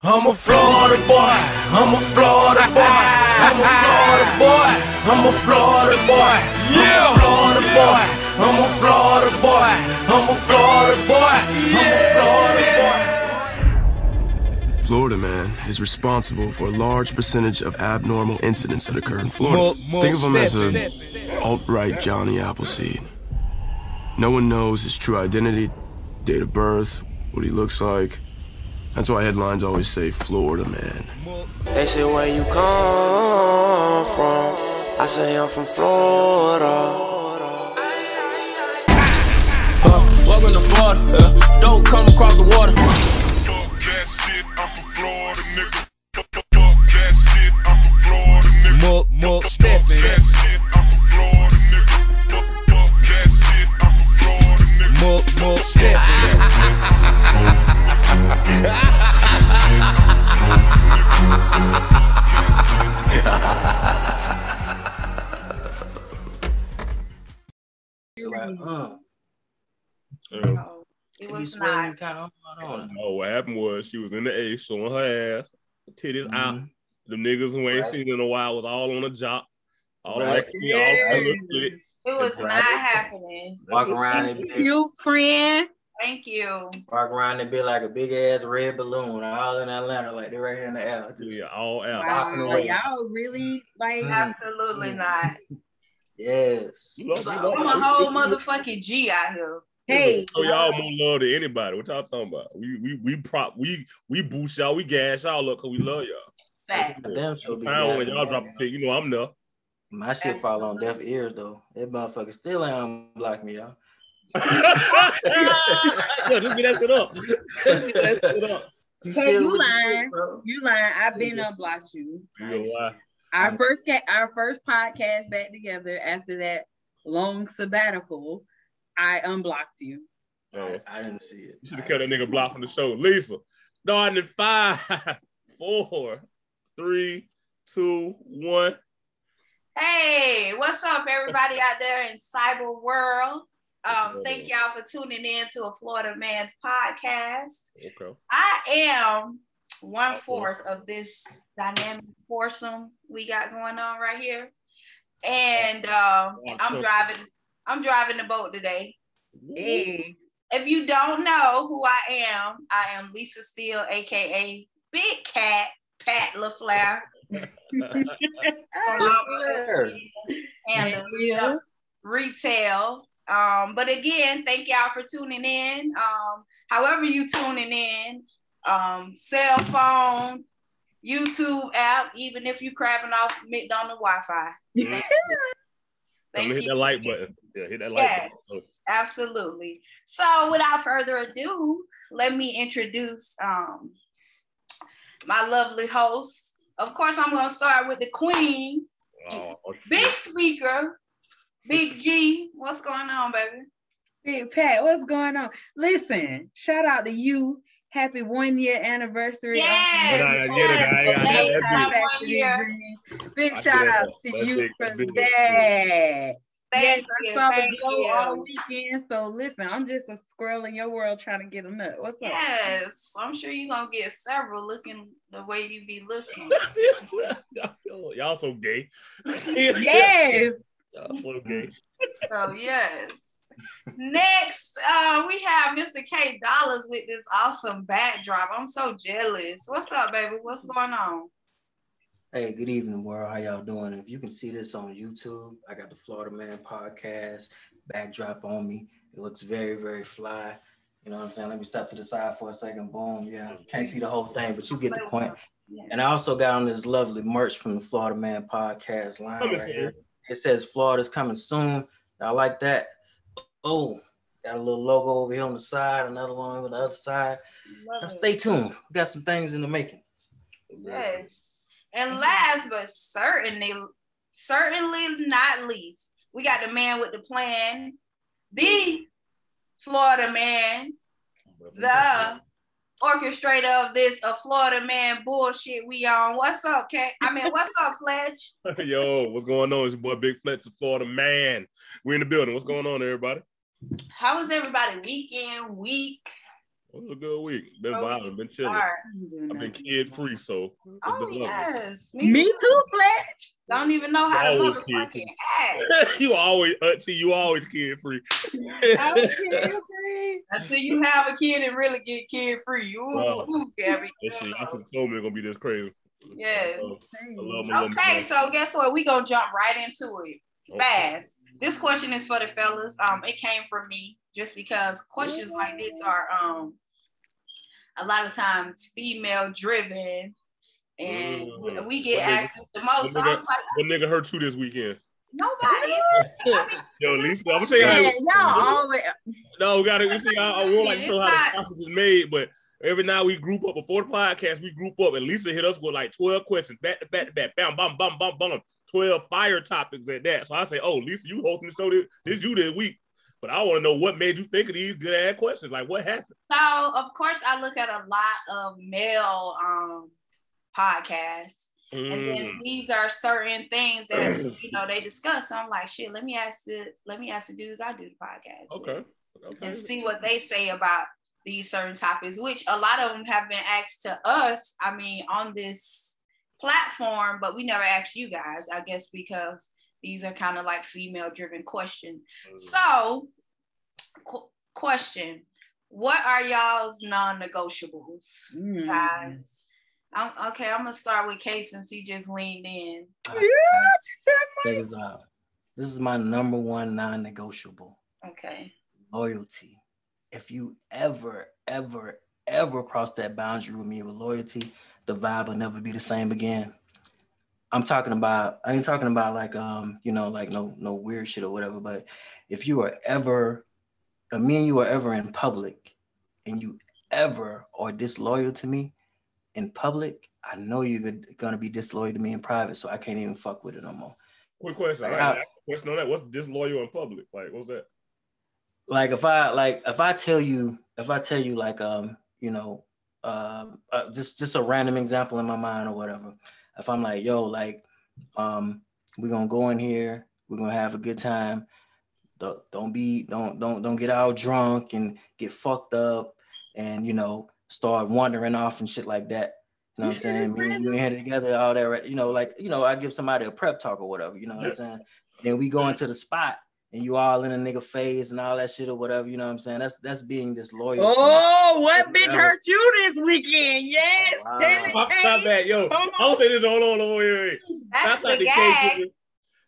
I'm a Florida boy. I'm a Florida boy. I'm a Florida boy. I'm a Florida boy. Yeah. Florida boy. I'm a Florida boy. I'm a Florida boy. I'm a Florida boy. Florida man is responsible for a large percentage of abnormal incidents that occur in Florida. More- more Think of him as steps, a steps, alt-right Johnny Appleseed. No one knows his true identity, date of birth, what he looks like. That's why headlines always say Florida man. They say where you come from. I say I'm from Florida. Uh, welcome to Florida. Uh, don't come across the water. Fuck that shit, I'm from Florida, nigga. Fuck, fuck, fuck that shit, I'm from Florida, nigga. More, more Fuck stepping. that shit, I'm from Florida, nigga. Fuck, fuck that shit, I'm from Florida, nigga. More, more stepping. Like, uh, No, it was not. kind of. No, what happened was she was in the A showing her ass, titties out. Mhm. The niggas who ain't Right. seen in a while was all on the job. All Right. that, yeah. all that split. It was Right. not happening. Walk around and be, Cute friend. Thank you. walk around and be like a big ass red balloon, all in Atlanta, like they're right here in the air. Just- Yeah, all out. Wow, away. y'all really like Mm. Absolutely not. Yes. You love- So- you love- I'm a whole motherfucking G out here. hey. So y'all more love than anybody. What y'all talking about? We we we prop we we boost y'all. We gas y'all up because we love y'all. Fact. Damn sure be Pound when y'all drop a pick, you know I'm there. My shit fall on deaf ears though. That motherfucker still ain't unblock me, y'all. Yeah, just get that shit up. Just get that shit up. You Hey, you with the shit, lying. bro. You lying. I've been unblocked you. You know why? Our first ca- our first podcast back together after that long sabbatical, I unblocked you. Oh, I, I didn't see it. You should have cut that nigga see block from the show. Lisa, starting in five, four, three, two, one. Hey, what's up, everybody out there in cyber world? Um, thank y'all for tuning in to a Florida Man's podcast. Okay. I am one fourth of this dynamic foursome we got going on right here, and um, I'm driving. I'm driving the boat today. Hey. If you don't know who I am, I am Lisa Steele, aka Big Cat Pat LaFleur. And the Yeah. retail. Um, but again, thank y'all for tuning in. Um, however you tuning in, um, cell phone, YouTube app, even if you crabbing off McDonald's Wi-Fi. Thank you. Tell Thank me hit you. that like button. Yeah, hit that like Yes. button. Absolutely. So without further ado, let me introduce um my lovely host. Of course, I'm gonna start with the queen, Oh, oh, Big. Speaker, Big G. What's going on, baby? Big Pat, what's going on? Listen, shout out to you. Happy one year anniversary. of Yes, yes, that's that Factory one year. Dream. Big I shout out to That's you big, for that's big. that. Thank yes, you, I saw the glow you. all weekend. So listen, I'm just a squirrel in your world trying to get a nut. What's up? Yes, I'm sure you're gonna get several looking the way you be looking. y'all, y'all so gay. Yes. Y'all so. So yes. Next, uh, we have Mr. K Dollars with this awesome backdrop. I'm so jealous. What's up, baby? What's going on? Hey, good evening, world. How y'all doing? If you can see this on YouTube, I got the Florida Man podcast backdrop on me. It looks very, very fly. You know what I'm saying? Let me step to the side for a second. Boom. Yeah. Can't see the whole thing, but you get the point. And I also got on this lovely merch from the Florida Man podcast line right here. It says Florida's coming soon. I like that. Oh, got a little logo over here on the side, another one over the other side. Now stay tuned. We got some things in the making. Yes. And last but certainly, certainly not least, we got the man with the plan, the Florida man, the orchestrator of this a Florida man bullshit we on. What's up, Kat? I mean, what's up, Fletch? Yo, what's going on? It's your boy Big Fletch of Florida man. We're in the building. What's going on, everybody? How was everybody weekend, week? It was a good week. Been Oh, violent, been chilling. All right. I've been kid free, so it's Oh been lovely. yes, Me too, Fletch. Don't even know how to Always motherfucking kid act you always auntie, you always kid free. I was kid free until you have a kid and really get kid free. Ooh, Wow. ooh, Gabby. That shit, you should told me it's gonna be this crazy. Yes. I love my little Okay, so guess what? We gonna jump right into it Okay. fast. This question is for the fellas. Um, it came from me just because questions like this are um a lot of times female driven, and we- Mm. we get What nigga- asked this the most. So what I'm nigga- like, What nigga hurt you this weekend? nobody. Yo, Lisa, I'm gonna tell you Yeah, how. y'all always No, we gotta you see. I, I will like to It's show how the sausage is made, but every now we group up before the podcast. We group up, and Lisa hit us with like twelve questions back to back to back. Bam, bam, bam, bam, bam. Twelve fire topics at that. So I say, oh, Lisa, you hosting the show this, this you this week. But I want to know what made you think of these good ass questions. Like, what happened? So of course I look at a lot of male um podcasts. And then Mm, these are certain things that you know they discuss. So I'm like, shit, let me ask the let me ask the dudes I do the podcast. with okay. Okay. And see what they say about these certain topics, which a lot of them have been asked to us. I mean, on this platform, but we never asked you guys, I guess, because these are kind of like female driven questions. Mm. So, qu- question What are y'all's non negotiables, Mm. guys? I'm, okay, I'm gonna start with Kay since he just leaned in. Uh, Check uh, this out. Uh, this is my number one non-negotiable. Okay. Loyalty. If you ever, ever, ever cross that boundary with me with loyalty, the vibe will never be the same again. I'm talking about, I ain't talking about like um, you know, like no no weird shit or whatever, but if you are ever, uh, me and you are ever in public and you ever are disloyal to me in public, I know you're gonna be disloyal to me in private, so I can't even fuck with it no more. Quick question. Like, I- a question on that. What's disloyal in public? Like, what's that? Like if I like if I tell you if I tell you like um you know um uh, just just a random example in my mind or whatever. If I'm like yo like um we're gonna go in here we're gonna have a good time. Don't, don't be don't don't don't get all drunk and get fucked up and you know start wandering off and shit like that. You know what I'm You sure it's saying? Me and you it together all that right? You know like you know I give somebody a prep talk or whatever you know what I'm saying? Then we go into the spot and you all in a nigga phase and all that shit or whatever, you know what I'm saying? That's that's being disloyal. to me. Oh, what bitch Yeah. hurt you this weekend? Yes, oh, Wow. tell it, Stop Kay. that, yo. Come I don't say this. Hold on, hold on, wait, wait, wait. That's the out to Kay gag. giving.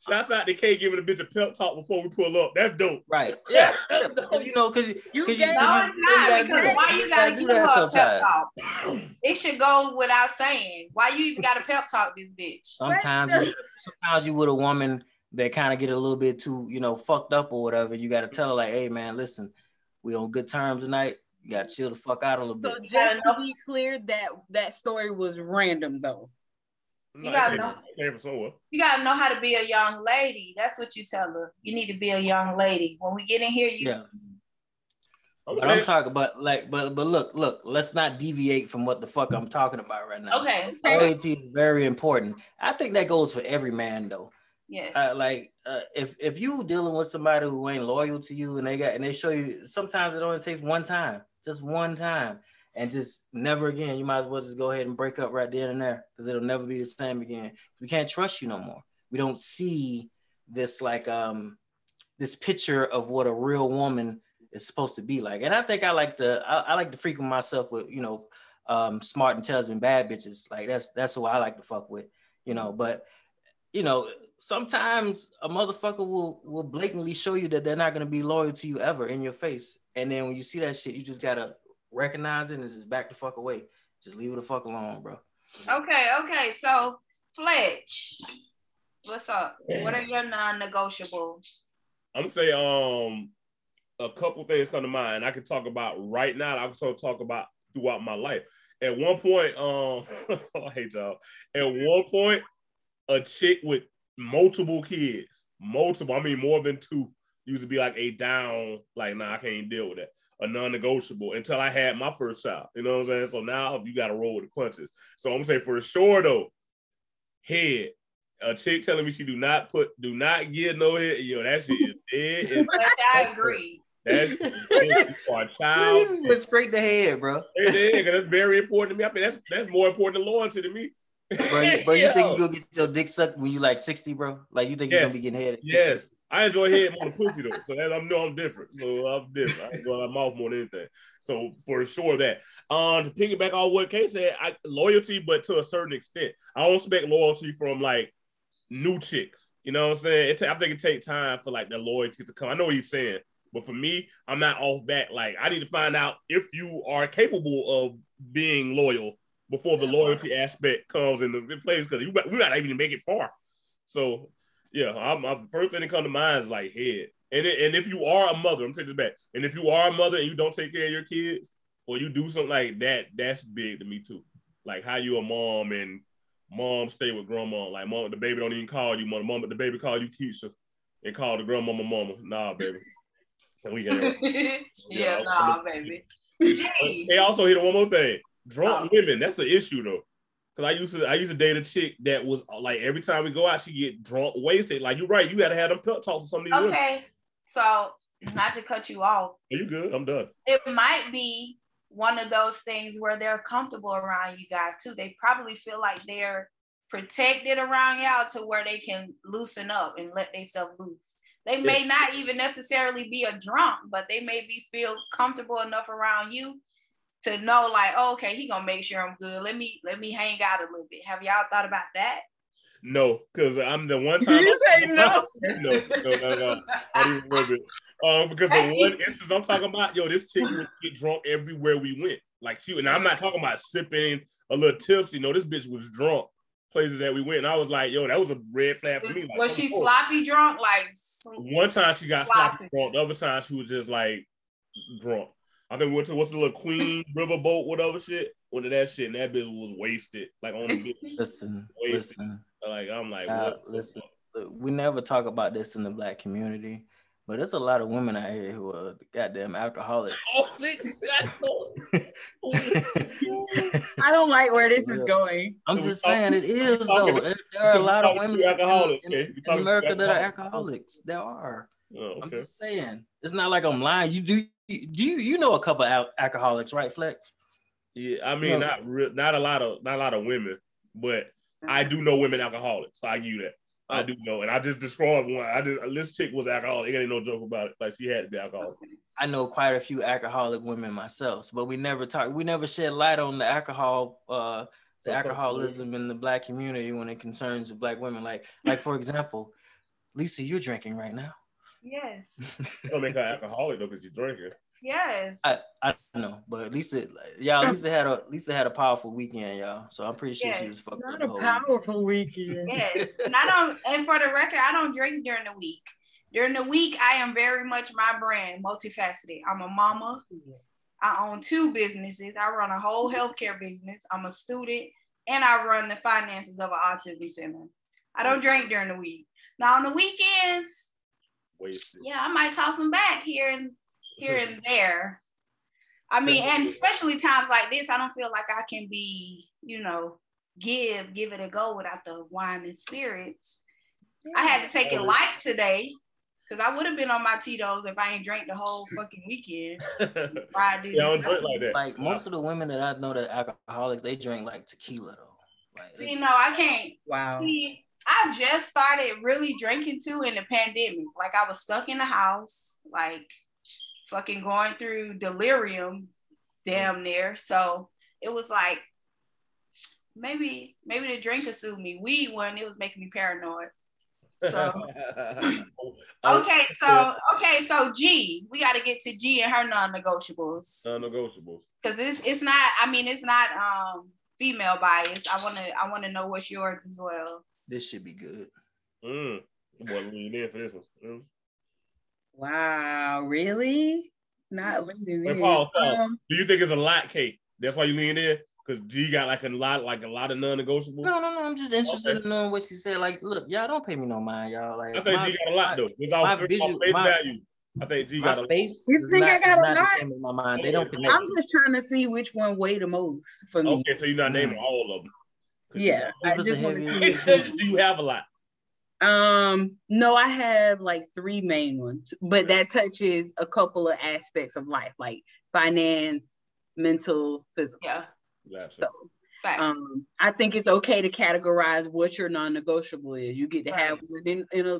Shouts out to Kay giving a bitch a pep talk before we pull up. That's dope. Right. Yeah. you know, because you, You cause gave- No, cause it's you not. gotta Because that. why you gotta do give her a pep talk? It should go without saying. Why you even got a pep talk this bitch? Sometimes, sometimes you with a woman that kind of get a little bit too, you know, fucked up or whatever. You got to tell her like, hey man, listen, we on good terms tonight. You got to chill the fuck out a little bit. So just to be clear, that that story was random though. No, gotta know. it came from somewhere. You gotta know how to be a young lady. That's what you tell her. You need to be a young lady. When we get in here, you Yeah. I'm But I'm talking about like, but but look, look, let's not deviate from what the fuck I'm talking about right now. okay. Loyalty is very important. I think that goes for every man though. Yes. uh, like uh, if if you dealing with somebody who ain't loyal to you and they got and they show you sometimes it only takes one time just one time and just never again you might as well just go ahead and break up right there and there because it'll never be the same again. We can't trust you no more. We don't see this like um this picture of what a real woman is supposed to be like. And i think i like the i, I like to frequent myself with you know um smart and intelligent bad bitches. Like that's that's who i like to fuck with you know but you know sometimes a motherfucker will will blatantly show you that they're not going to be loyal to you ever in your face and then when you see that shit you just gotta recognize it and just back the fuck away just leave it the fuck alone bro Okay, okay. So Fletch, what's up? What are your non-negotiable? I'm gonna say um a couple things come to mind. I can talk about right now. I can also talk about throughout my life. At one point, um, I hate y'all. At one point, a chick with multiple kids, multiple. I mean, more than two, used to be like a down. Like, nah, I can't deal with that. A non-negotiable until I had my first child. You know what I'm saying? So now you got to roll with the punches. So I'm gonna say for sure though, head. A chick telling me she do not put, do not get no head. Yo, that shit is dead. and But I agree. That's you are a child. This went straight to head, bro. It is, 'cause that's very important to me. I mean, that's that's more important than loyalty to me. Bro, you, bro, you think Yo. you gonna get your dick sucked when you like 60, bro? Like you think you're gonna be getting head? Yes, I enjoy head more than pussy though, so that I know I'm different. So I'm different. I enjoy my mouth more than anything. So for sure that. Um, to piggyback on what Kay said, I, loyalty, but to a certain extent, I don't expect loyalty from like new chicks. You know what I'm saying? It ta- I think it takes time for like the loyalty to come. I know what he's saying, but for me, I'm not off back. Like I need to find out if you are capable of being loyal before the loyalty aspect comes into place because we might not even make it far. So yeah, I'm, I'm first thing that come to mind is like head. And it, and if you are a mother, I'm taking this back. And if you are a mother and you don't take care of your kids, or you do something like that, that's big to me too. Like how you a mom and mom stay with grandma. Like mom, the baby don't even call you mother. Mom, the baby call you Keisha and call the grandmama mama. Nah, baby. We get it. yeah, Yeah, nah, baby. Gee. They also hit one more thing. Drunk um, women, that's the issue though. Cause I used to I used to date a chick that was like every time we go out, she get drunk, wasted. Like you're right, you gotta have them pep talks with some of these women. Okay, so not to cut you off, Are you good? I'm done. it might be one of those things where they're comfortable around you guys too. They probably feel like they're protected around y'all to where they can loosen up and let themselves loose. They may not even necessarily be a drunk, but they may be feel comfortable enough around you to know like, oh, okay, he gonna make sure I'm good. Let me let me hang out a little bit. Have y'all thought about that? No, because I'm the one time. You say no. no, no, no, no. Even a little bit. Um, because the one instance I'm talking about, yo, this chick would get drunk everywhere we went. Like she, and I'm not talking about sipping a little tipsy. No, this bitch was drunk places that we went, and I was like, yo, that was a red flag for me. Like, Was she forward. sloppy drunk? Like One time she got sloppy Sloppy. drunk. The other time she was just like drunk. I think we went to what's the little Queen Riverboat, whatever shit. Went to that shit, and that bitch was wasted, like on the bitch. Listen, Wasted. listen, Like I'm like, uh, what? listen. We never talk about this in the black community, but there's a lot of women out here who are goddamn alcoholics. Oh, nigga, I know. I don't like where this is going. I'm just saying it is talking- though. There, there are a lot of women to in, alcoholics, in- okay? In America that are alcoholics. alcoholics. There are. Oh, I'm just saying. It's not like I'm lying. You do. Do you you know a couple al- alcoholics, right, Fletch? Yeah, I mean, No. not re- not a lot of not a lot of women, but I do know women alcoholics. So I give you that. I Oh. do know, and I just described one. I just this chick was alcoholic. It ain't no joke about it. Like she had to be alcoholic. I know quite a few alcoholic women myself, but we never talk. We never shed light on the alcohol, uh, the So- so- alcoholism in the black community when it concerns the black women. Like, like for example, Lisa, you're drinking right now. Yes, Don't make her alcoholic though, because you're drinking. yes. I, I know, but Lisa, y'all, Lisa had a Lisa had a powerful weekend, y'all. So I'm pretty sure she was fucked Not a the whole powerful weekend. Yes, and I don't. And for the record, I don't drink during the week. During the week, I am very much my brand, multifaceted. I'm a mama. I own two businesses. I run a whole healthcare business. I'm a student, and I run the finances of an autism center. I don't mm. drink during the week. Now on the weekends, Wasted. yeah, I might toss them back here and here and there. I mean, and especially times like this, I don't feel like I can be, you know, give give it a go without the wine and spirits. I had to take it light today because I would have been on my Tito's if I ain't drank the whole fucking weekend. Friday. yeah, I don't drink like that. Like most of the women that I know that are alcoholics, they drink like tequila though. Like, See, no, I can't. Wow. See, I just started really drinking too in the pandemic. Like I was stuck in the house, like fucking going through delirium damn near. So it was like maybe maybe the drink could soothe me. Weed one, it was making me paranoid. So okay, so okay, so G, we got to get to G and her non-negotiables. non-negotiables. because it's it's not. I mean, it's not um female bias. I want to I want to know what's yours as well. This should be good. Mm. Boy, lean in for this one. Mm. Wow, really? Not leaning Hey, in. Paul, Paul, Um, do you think it's a lot, Kate? That's why you lean in? Because G got like a lot, like a lot of non-negotiables. No, no, no. I'm just interested Okay. in knowing what she said. Like, look, y'all don't pay me no mind, y'all. Like, I think my- G got a lot though. It's all my face visual- face my- value. I think G my got a face. You is think I got a not lot? in my mind. They don't connect. I'm just trying to see which one weigh the most for me. Okay, so you're not naming Mm. all of them. Yeah, I just want to see. Do you have a lot? Um, no, I have like three main ones, but that touches a couple of aspects of life, like finance, mental, physical. Yeah. Gotcha. So, Facts. um, I think it's okay to categorize what your non-negotiable is. You get to have Right. one in, in a.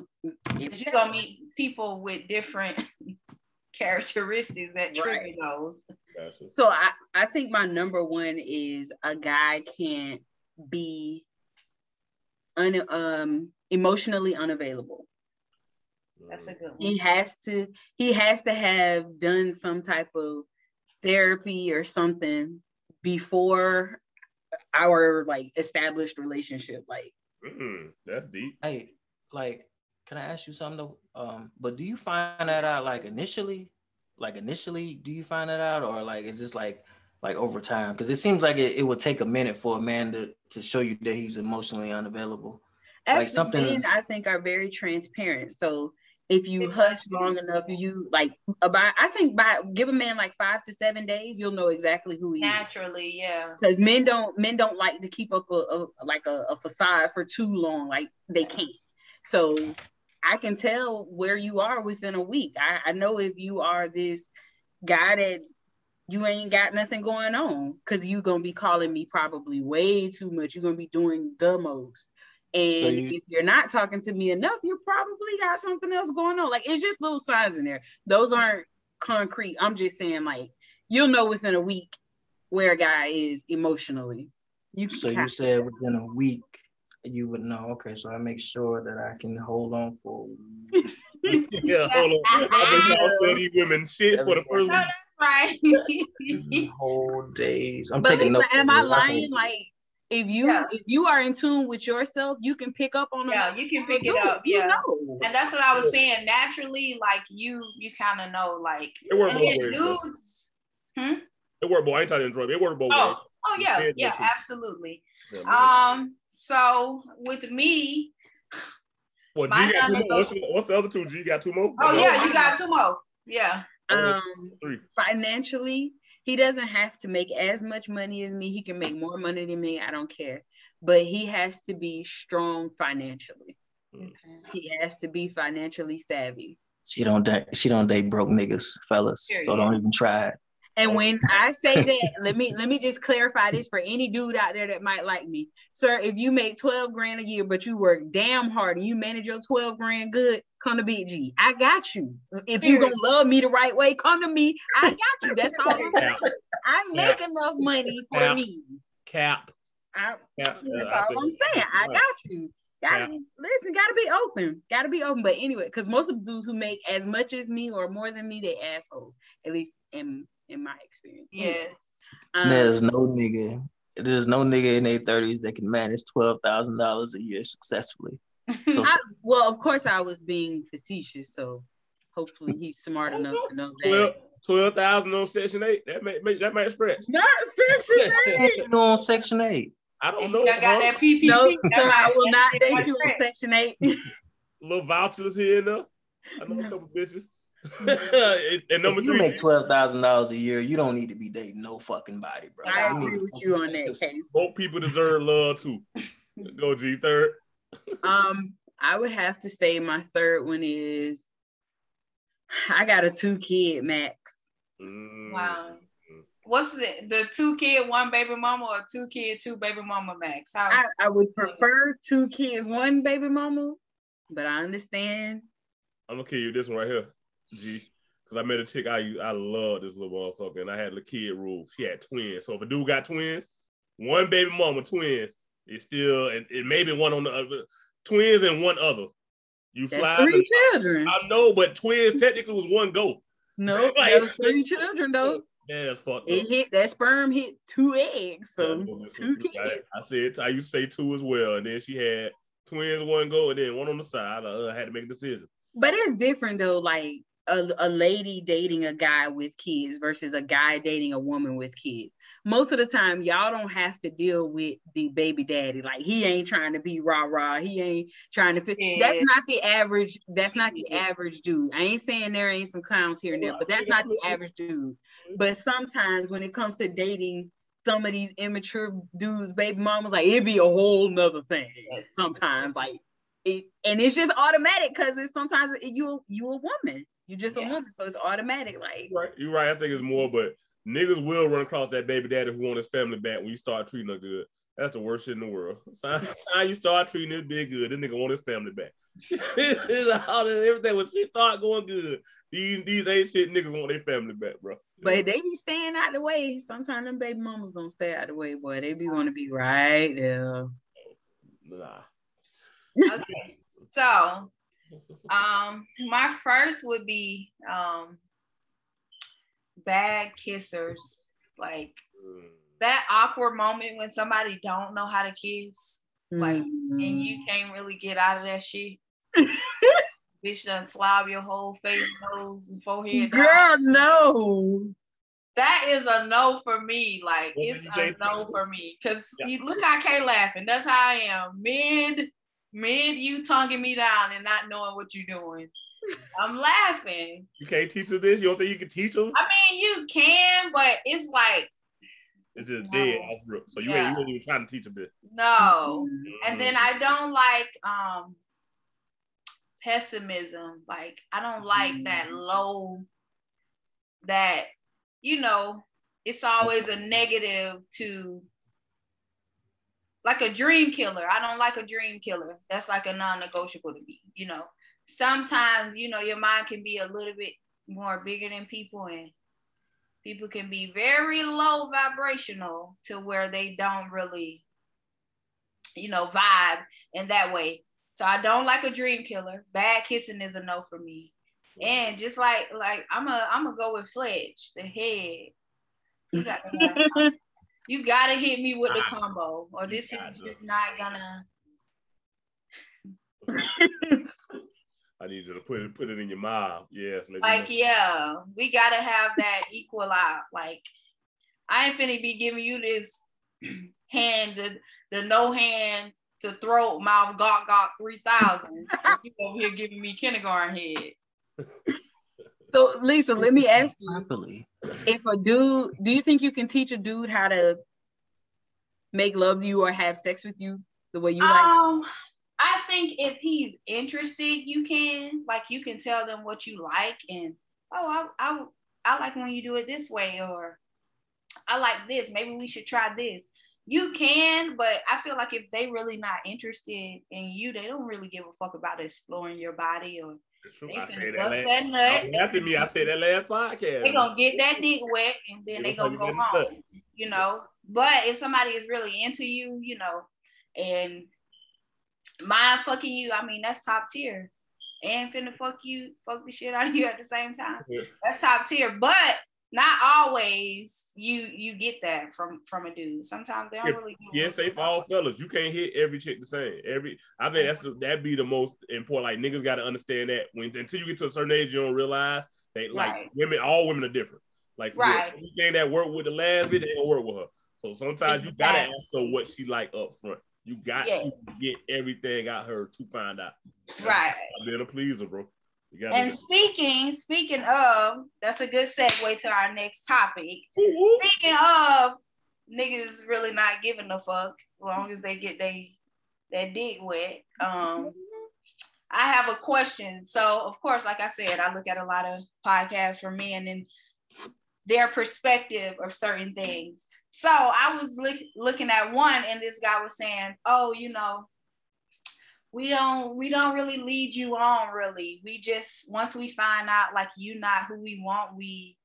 in you're gonna meet people with different characteristics that trigger Right. those. Gotcha. So I, I think my number one is a guy can't be un, um emotionally unavailable. That's a good one. He has to he has to have done some type of therapy or something before our like established relationship. Like Mm, that's deep. Hey, like, can I ask you something though? Um, but do you find that out like initially? Like initially, do you find that out, or like is this like like over time? Because it seems like it, it would take a minute for a man to to show you that he's emotionally unavailable. Like something- men I think are very transparent. So if you hush long enough, you like about I think by give a man like five to seven days, you'll know exactly who he is. Naturally, yeah. because men don't men don't like to keep up a, a like a, a facade for too long like they can't so i can tell where you are within a week i, I know if you are this guy that you ain't got nothing going on because you're gonna be calling me probably way too much you're gonna be doing the most and So you- if you're not talking to me enough you probably got something else going on like it's just little signs in there those aren't concrete i'm just saying like you'll know within a week where a guy is emotionally. You So you kind- said within a week you would know. Okay, so I make sure that I can hold on for. yeah, hold on. I've been calling these women shit for the first No, week. That's right. whole days. I'm but taking Lisa, notes. am I lying? Like if you Yeah. if you are in tune with yourself, you can pick up on yeah, you can pick it dude, up. You Yeah. know. And that's what I was saying. Naturally, like you, you kind of know, like, It worked and both then ways. though. dudes. It worked both. I ain't trying to interrupt. It worked both ways. Oh, oh yeah, Yeah, yeah, absolutely. Yeah. Um, so with me, well, G got two more. What's, the- what's the other two? G got two more. oh Okay. yeah, you got two more. Yeah. Um financially, he doesn't have to make as much money as me. He can make more money than me. I don't care. But he has to be strong financially. He has to be financially savvy. She don't date. She don't date broke niggas, fellas. So don't even try it. And oh. when I say that, let me let me just clarify this for any dude out there that might like me. Sir, if you make 12 grand a year, but you work damn hard and you manage your 12 grand good, come to Big G. I got you. If you gonna love me the right way, come to me. I got you. That's all I'm saying. I make enough money for Yeah. me. Cap. I, Cap. that's Yeah, all feel I'm saying. I got you. Gotta, Yeah. Listen, gotta be open. Gotta be open. But anyway, because most of the dudes who make as much as me or more than me, they assholes. At least in in my experience. Yes. Um, There's no nigga. There's no nigga in their thirties that can manage twelve thousand dollars a year successfully. So I, well, of course, I was being facetious, so hopefully he's smart enough to know Twelve that. twelve thousand on section eight. That may, may that might stretch. Not section eight. you know on section eight. I don't And know. I got that PPP. No, sir, I will not date you on section eight. Little vouchers here and there. I know a couple bitches. And, and number If you three, make twelve thousand dollars a year, you don't need to be dating no fucking body, bro. I You agree with you on that case. both people deserve love too. Go G third. Um, I would have to say my third one is I got a two kid max. Mm. Wow. What's it? The two kid, one baby mama, or two kid, two baby mama max? How? I, I would prefer two kids, one baby mama, but I understand. I'm gonna kill you this one right here, G. Cause I met a chick I I love this little motherfucker, and I had the kid rule. She had twins, so if a dude got twins, one baby mama, twins, it's still and it maybe one on the other, twins and one other. You That's fly. three children. I know, but twins technically was one go. No, Like- that was three children though. Yeah, fucked up. It hit that sperm hit two eggs, so two I, kids. I said I used to say two as well, and then she had twins, one go, and then one on the side. I uh, had to make a decision. But it's different though, like a, a lady dating a guy with kids versus a guy dating a woman with kids. Most of the time, y'all don't have to deal with the baby daddy. Like he ain't trying to be rah rah. He ain't trying to fit. Yeah. That's not the average. That's not the mm-hmm. average dude. I ain't saying there ain't some clowns here and there, but that's not the average dude. Mm-hmm. But sometimes when it comes to dating some of these immature dudes, baby mamas, like it'd be a whole nother thing. Sometimes, like it, and it's just automatic because it's sometimes you you a woman. You just a Yeah. woman, so it's automatic. Like You're right. You're right. I think it's more, but niggas will run across that baby daddy who want his family back when you start treating her good. That's the worst shit in the world. Time time you start treating this big good, this nigga want his family back. this is how this- everything when she start going good. These these ain't shit niggas want their family back, bro. But they be staying out the way. Sometimes them baby mamas don't stay out the way, boy. They be want to be right there. nah. Okay. So, um, my first would be um bad kissers. Like that awkward moment when somebody don't know how to kiss Like, Mm. and you can't really get out of that shit. Bitch done slob your whole face, nose, and forehead. down. girl, no. That is a no for me. Like Well, it's a no for me. Cause Yeah. you look how Kay laughing. That's how I am. Mid, mid you tonguing me down and not knowing what you're doing. I'm laughing. You can't teach her this. You don't think you can teach her? I mean, you can, but it's like It's just No. dead off rip. So you Yeah. ain't you ain't even trying to teach her this. no. And Mm. then I don't like um pessimism. Like I don't like that low that you know, it's always a negative to like a dream killer. I don't like a dream killer. That's like a non-negotiable to me, you know. Sometimes, you know, your mind can be a little bit more bigger than people and people can be very low vibrational to where they don't really you know, vibe in that way. So I don't like a dream killer. Bad kissing is a no for me. And just like like I'm a I'm gonna go with Fletch, the head. You got to hit me with the combo, or this is just not gonna. I need you to put it put it in your mouth. Yes. Like know. yeah, we gotta have that equal out. Like I ain't finna be giving you this hand, the, the no hand to throat mouth gawk gawk three thousand. you over here giving me kindergarten head. So Lisa, let me ask you: Properly. If a dude, do you think you can teach a dude how to make love to you or have sex with you the way you like? Um, I think if he's interested, you can like you can tell them what you like and oh, I I I like when you do it this way or I like this. Maybe we should try this. You can, but I feel like if they really not interested in you, they don't really give a fuck about exploring your body or They I said that last. that nut. At me. I said that last podcast. They gonna get that dick wet and then They gonna go home. You know. But if somebody is really into you, you know, and mind fucking you, I mean that's top tier. And finna fuck you, fuck the shit out of you at the same time. That's top tier. But not always you you get that from from a dude. Sometimes they don't Yeah, really Yeah, say for all fellas, you can't hit every chick the same. Every I think that's that be the most important. Like niggas got to understand that when until you get to a certain age, you don't realize they like Right. women. All women are different. Like. Right. anything that work with the last bit, they don't work with her. So sometimes you gotta ask her what she like up front. You got Yeah. to get everything out her to find out. Right. Being a pleaser, bro. You gotta And speaking, speaking of, that's a good segue to our next topic. Woo, woo. Speaking of niggas really not giving a fuck as long as they get they that dick wet. Um I have a question. So of course, like I said, I look at a lot of podcasts from men and their perspective of certain things. So I was look, looking at one and this guy was saying, Oh, you know, we don't we don't really lead you on really. We just once we find out like you not who we want, we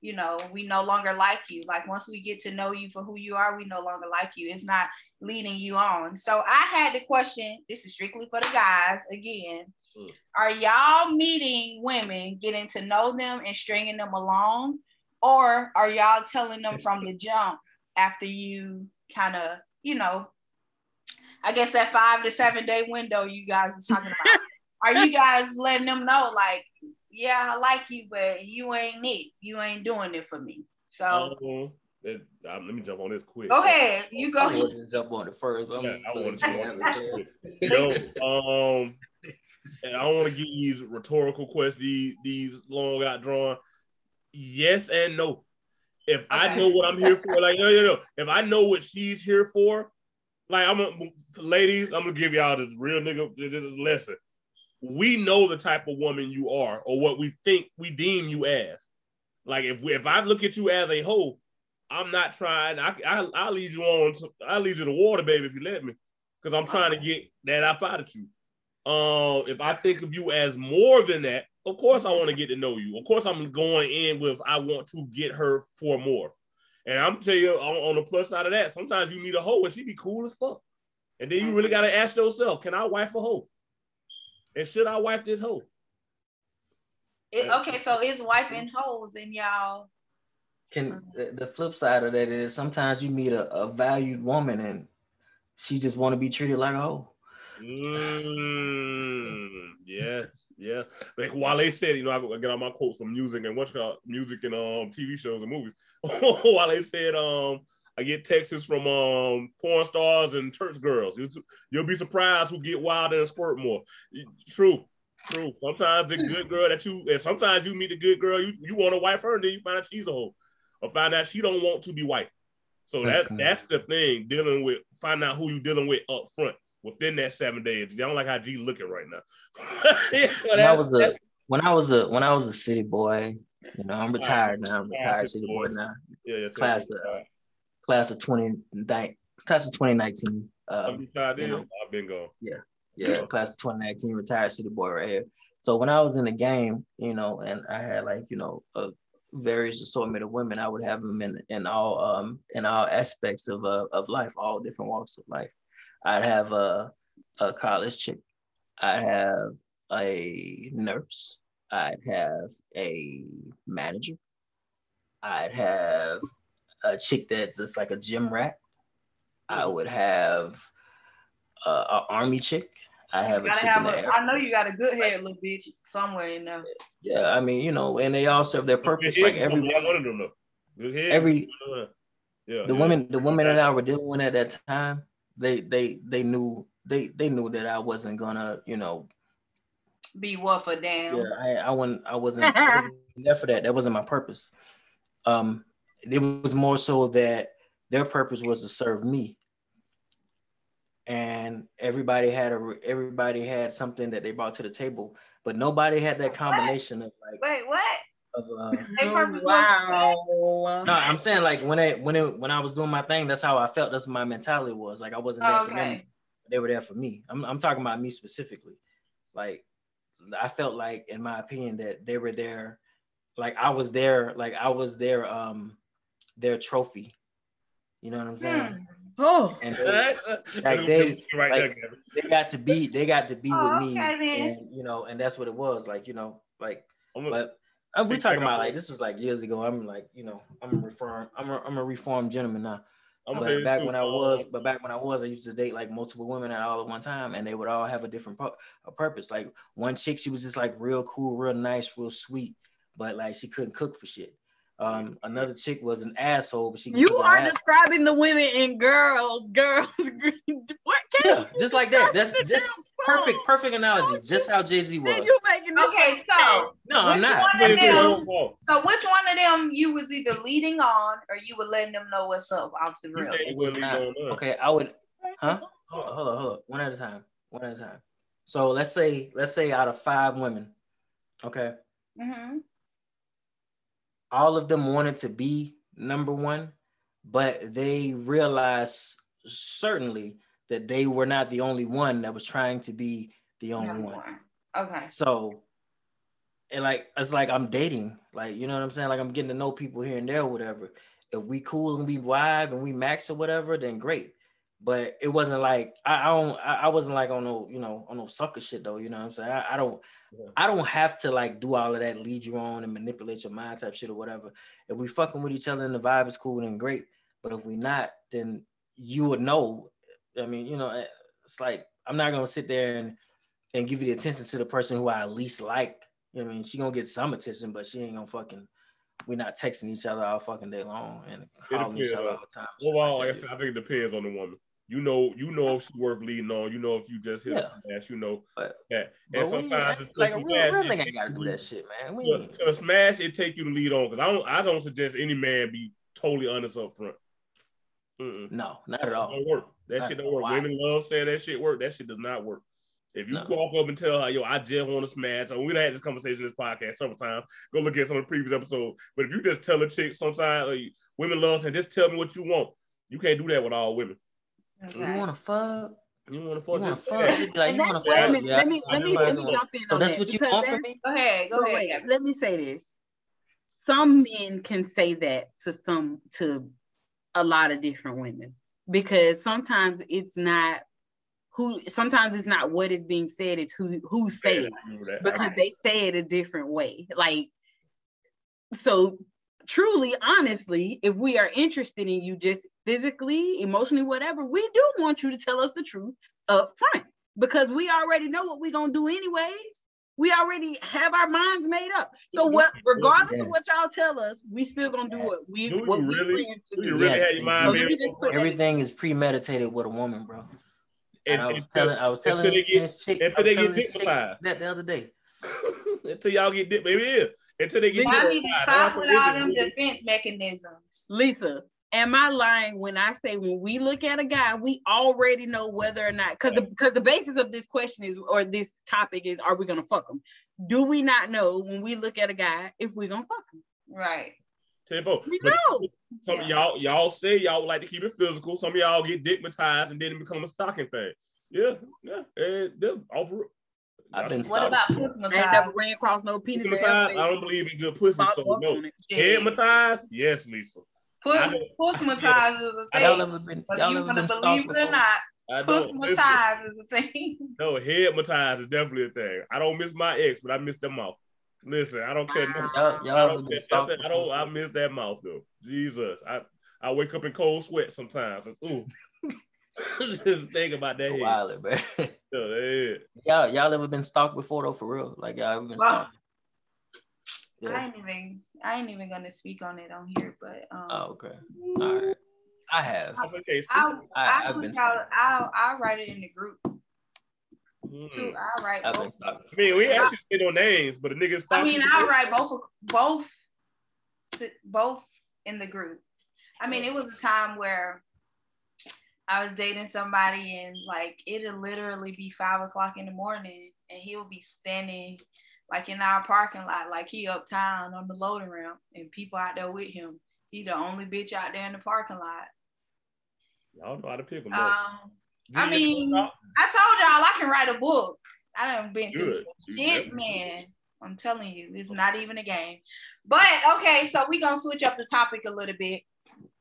you know, we no longer like you. Like once we get to know you for who you are, we no longer like you. It's not leading you on. So I had the question, this is strictly for the guys again. Mm. Are y'all meeting women, getting to know them and stringing them along? Or are y'all telling them from the jump after you kind of, you know, I guess that five to seven day window you guys are talking about. are you guys letting them know like, yeah, I like you, but you ain't it. You ain't doing it for me. So Um, let, um, let me jump on this quick. go ahead. You I go. wouldn't jump on it first, I'm Yeah, I gonna want to jump on it this there. quick. Yo, um, and I want to get these rhetorical questions, these, these long out drawn. Yes and no. If I know what I'm here for, like no, no, no. If I know what she's here for, like I'm a, ladies, I'm gonna give y'all this real nigga this lesson. We know the type of woman you are, or what we think we deem you as. Like if we, if I look at you as a hoe, I'm not trying. I I I'll lead you on. To, I'll lead you to water, baby, if you let me, because I'm trying to get that up out of you. Um, if I think of you as more than that, of course I want to get to know you. Of course I'm going in with I want to get her for more. And I'm tell you on, on the plus side of that, sometimes you meet a hoe and she be cool as fuck. And then you really gotta ask yourself, can I wife a hoe? And should I wife this hoe? It, okay, so it's wiping holes in y'all. Can the, the flip side of that is sometimes you meet a, a valued woman and she just want to be treated like a hoe. Mm, yes, yeah. Like Wale said, you know, I get all my quotes from music and what's called music and um TV shows and movies. Wale said, um, I get texts from um porn stars and church girls. You'll be surprised who get wild and squirt more. True, true. Sometimes the good girl that you and sometimes you meet the good girl, you, you want to wife her, and then you find out she's a hoe. Or find out she don't want to be wife. So that's that's the thing, dealing with find out who you dealing with up front within that seven days. I don't like how G looking right now. yeah, so when I was a when I was a when I was a city boy, you know, I'm retired now. I'm retired city boy now. Yeah, yeah. Class of class of twenty class of 2019. Uh, I'm retired. You know, I've been gone. Yeah, yeah. Class of 2019, retired city boy right here. So when I was in the game, you know, and I had like you know a various assortment of women, I would have them in in all um in all aspects of uh, of life, all different walks of life. I'd have a, a college chick. I'd have a nurse. I'd have a manager. I'd have a chick that's just like a gym rat. I would have a, a army chick. I have a chick have in the I know you got a good head, little bitch, somewhere in there. Yeah, I mean, you know, and they all serve their purpose. Like every one of them, Good head. Every yeah, the yeah. women, the women that I were dealing with at that time, they they they knew they they knew that I wasn't gonna you know be what for damn. Yeah, I I wasn't I wasn't, I wasn't there for that. That wasn't my purpose. Um, it was more so that their purpose was to serve me. And everybody had a everybody had something that they brought to the table, but nobody had that combination what? of like wait what of, uh, oh, wow. No, I'm saying like when it when it when I was doing my thing, that's how I felt. That's my mentality was. Like I wasn't there okay. for them. They were there for me. I'm I'm talking about me specifically. Like I felt like, in my opinion, that they were there. Like I was there. Like I was their um their trophy. You know what I'm saying? Hmm. Oh, and they, like they, right like, they got to be, they got to be oh, with me, okay, and you know, and that's what it was. Like you know, like, but uh, we talking about like this was like years ago. I'm like, you know, I'm a reform. I'm a, I'm a reformed gentleman now. I'm but back when I was, but back when I was, I used to date like multiple women at all at one time, and they would all have a different pu- a purpose. Like one chick, she was just like real cool, real nice, real sweet, but like she couldn't cook for shit. Um, another chick was an asshole, but she. You are describing the women in girls, girls. what? Yeah, just like that. That's just perfect, perfect analogy. Just how Jay Z was. You making okay? So no, I'm not. Them, so which one of them you was either leading on or you were letting them know what's up off the real? Okay, I would. Huh? Hold on, hold on, hold on. One at a time. One at a time. So let's say, let's say out of five women, okay. Mm-hmm all of them wanted to be number one, but they realized certainly that they were not the only one that was trying to be the only number one. one. Okay. So and like it's like I'm dating, like you know what I'm saying? Like I'm getting to know people here and there, whatever. If we cool and we vibe and we max or whatever, then great. But it wasn't like I, I don't I, I wasn't like on no, you know, on no sucker shit though. You know what I'm saying? I, I don't yeah. I don't have to like do all of that, lead you on and manipulate your mind type shit or whatever. If we fucking with each other and the vibe is cool, then great. But if we not, then you would know. I mean, you know, it's like I'm not gonna sit there and and give you the attention to the person who I least like. You know I mean? She gonna get some attention, but she ain't gonna fucking we're not texting each other all fucking day long and calling each other all the time. Well, like I said, I think it depends on the woman. You know, you know if she's worth leading on. You know if you just hit yeah. a smash. You know but, that. And sometimes it's like a real, real nigga ain't gotta do that shit, man. We a smash, it take you to lead on because I don't. I don't suggest any man be totally honest up front. Mm-mm. No, not at all. It don't work. That shit don't work. Why? Women love saying that shit work. That shit does not work. If you No. walk up and tell her, yo, I just want to smash, and we done had this conversation in this podcast several times. Go look at some of the previous episodes. But if you just tell a chick, sometimes like, women love saying, just tell me what you want. You can't do that with all women. You want to fuck? You want to You fuck want to fuck? say it. You be like, And you want to wait a fuck? minute, Yeah, let me let me let me jump in So on that's that what you because want from me? Go ahead. Go But ahead. wait, let me say this. Some men can say that to some to a lot of different women because sometimes it's not who sometimes it's not what is being said, it's who who's saying it I remember that. because they say it a different way. Like so truly, honestly, if we are interested in you just physically, emotionally, whatever, we do want you to tell us the truth up front because we already know what we're gonna do anyways. We already have our minds made up. So what regardless of what y'all tell us, we still gonna do what we Do you what we really? plan to Do you do. really Yes, have your mind do. made Let me up just put? Everything is premeditated with a woman, bro. And, And- I was until- telling, I was until telling they get- this chick, until I was they telling get this chick that the other day. until y'all get dipped, maybe it is. Until they get Lisa, Y'all need to stop with all them defense mechanisms. Lisa, am I lying when I say when we look at a guy, we already know whether or not because the because the basis of this question is or this topic is are we gonna fuck him? Do we not know when we look at a guy if we're gonna fuck him? Right. Tenfold. We But know. Some of y'all y'all say y'all like to keep it physical. Some of y'all get dickmatized and then it become a stocking thing. Yeah, yeah. And they'll offer it. I've been What about before. pussy I ain't never ran across no penis. that Dickmatized, ever I don't believe in good pussy, so no. on it. Yes, Lisa. Pussy, I don't- is a Y'all thing. ever been, y'all you ever been stalked believe it or before? not, I pussy don't listen, massage is a thing. No, headmatized is definitely a thing. I don't miss my ex, but I miss the mouth. Listen, I don't care. nothing. Y'all, y'all ever don't, been care stalked nothing. I don't. I miss that mouth though. Jesus, I I wake up in cold sweat sometimes. Ooh, just think about that. A Head. while, man. Yeah, y'all, y'all ever been stalked before though, for real? Like y'all ever been Wow. Stalked? I ain't even I ain't even gonna speak on it on here, but um Oh, okay. All right. I have. That's okay. I'll, I- I'll, I've been y'all, stalked. I'll, I'll write it in the group Mm. too. I'll write I've both. been. I mean, we before. actually say no names, but the niggas. I mean, I'll write both, of- both, both in the group. I mean, it was a time where I was dating somebody and like it'll literally be five o'clock in the morning and he'll be standing like in our parking lot, like he uptown on the loading ramp and people out there with him. He the only bitch out there in the parking lot. Y'all know how to pick them up. Um, I mean, I told y'all I can write a book. I done been through some shit, man. I'm telling you, it's not even a game. But okay, so we gonna switch up the topic a little bit.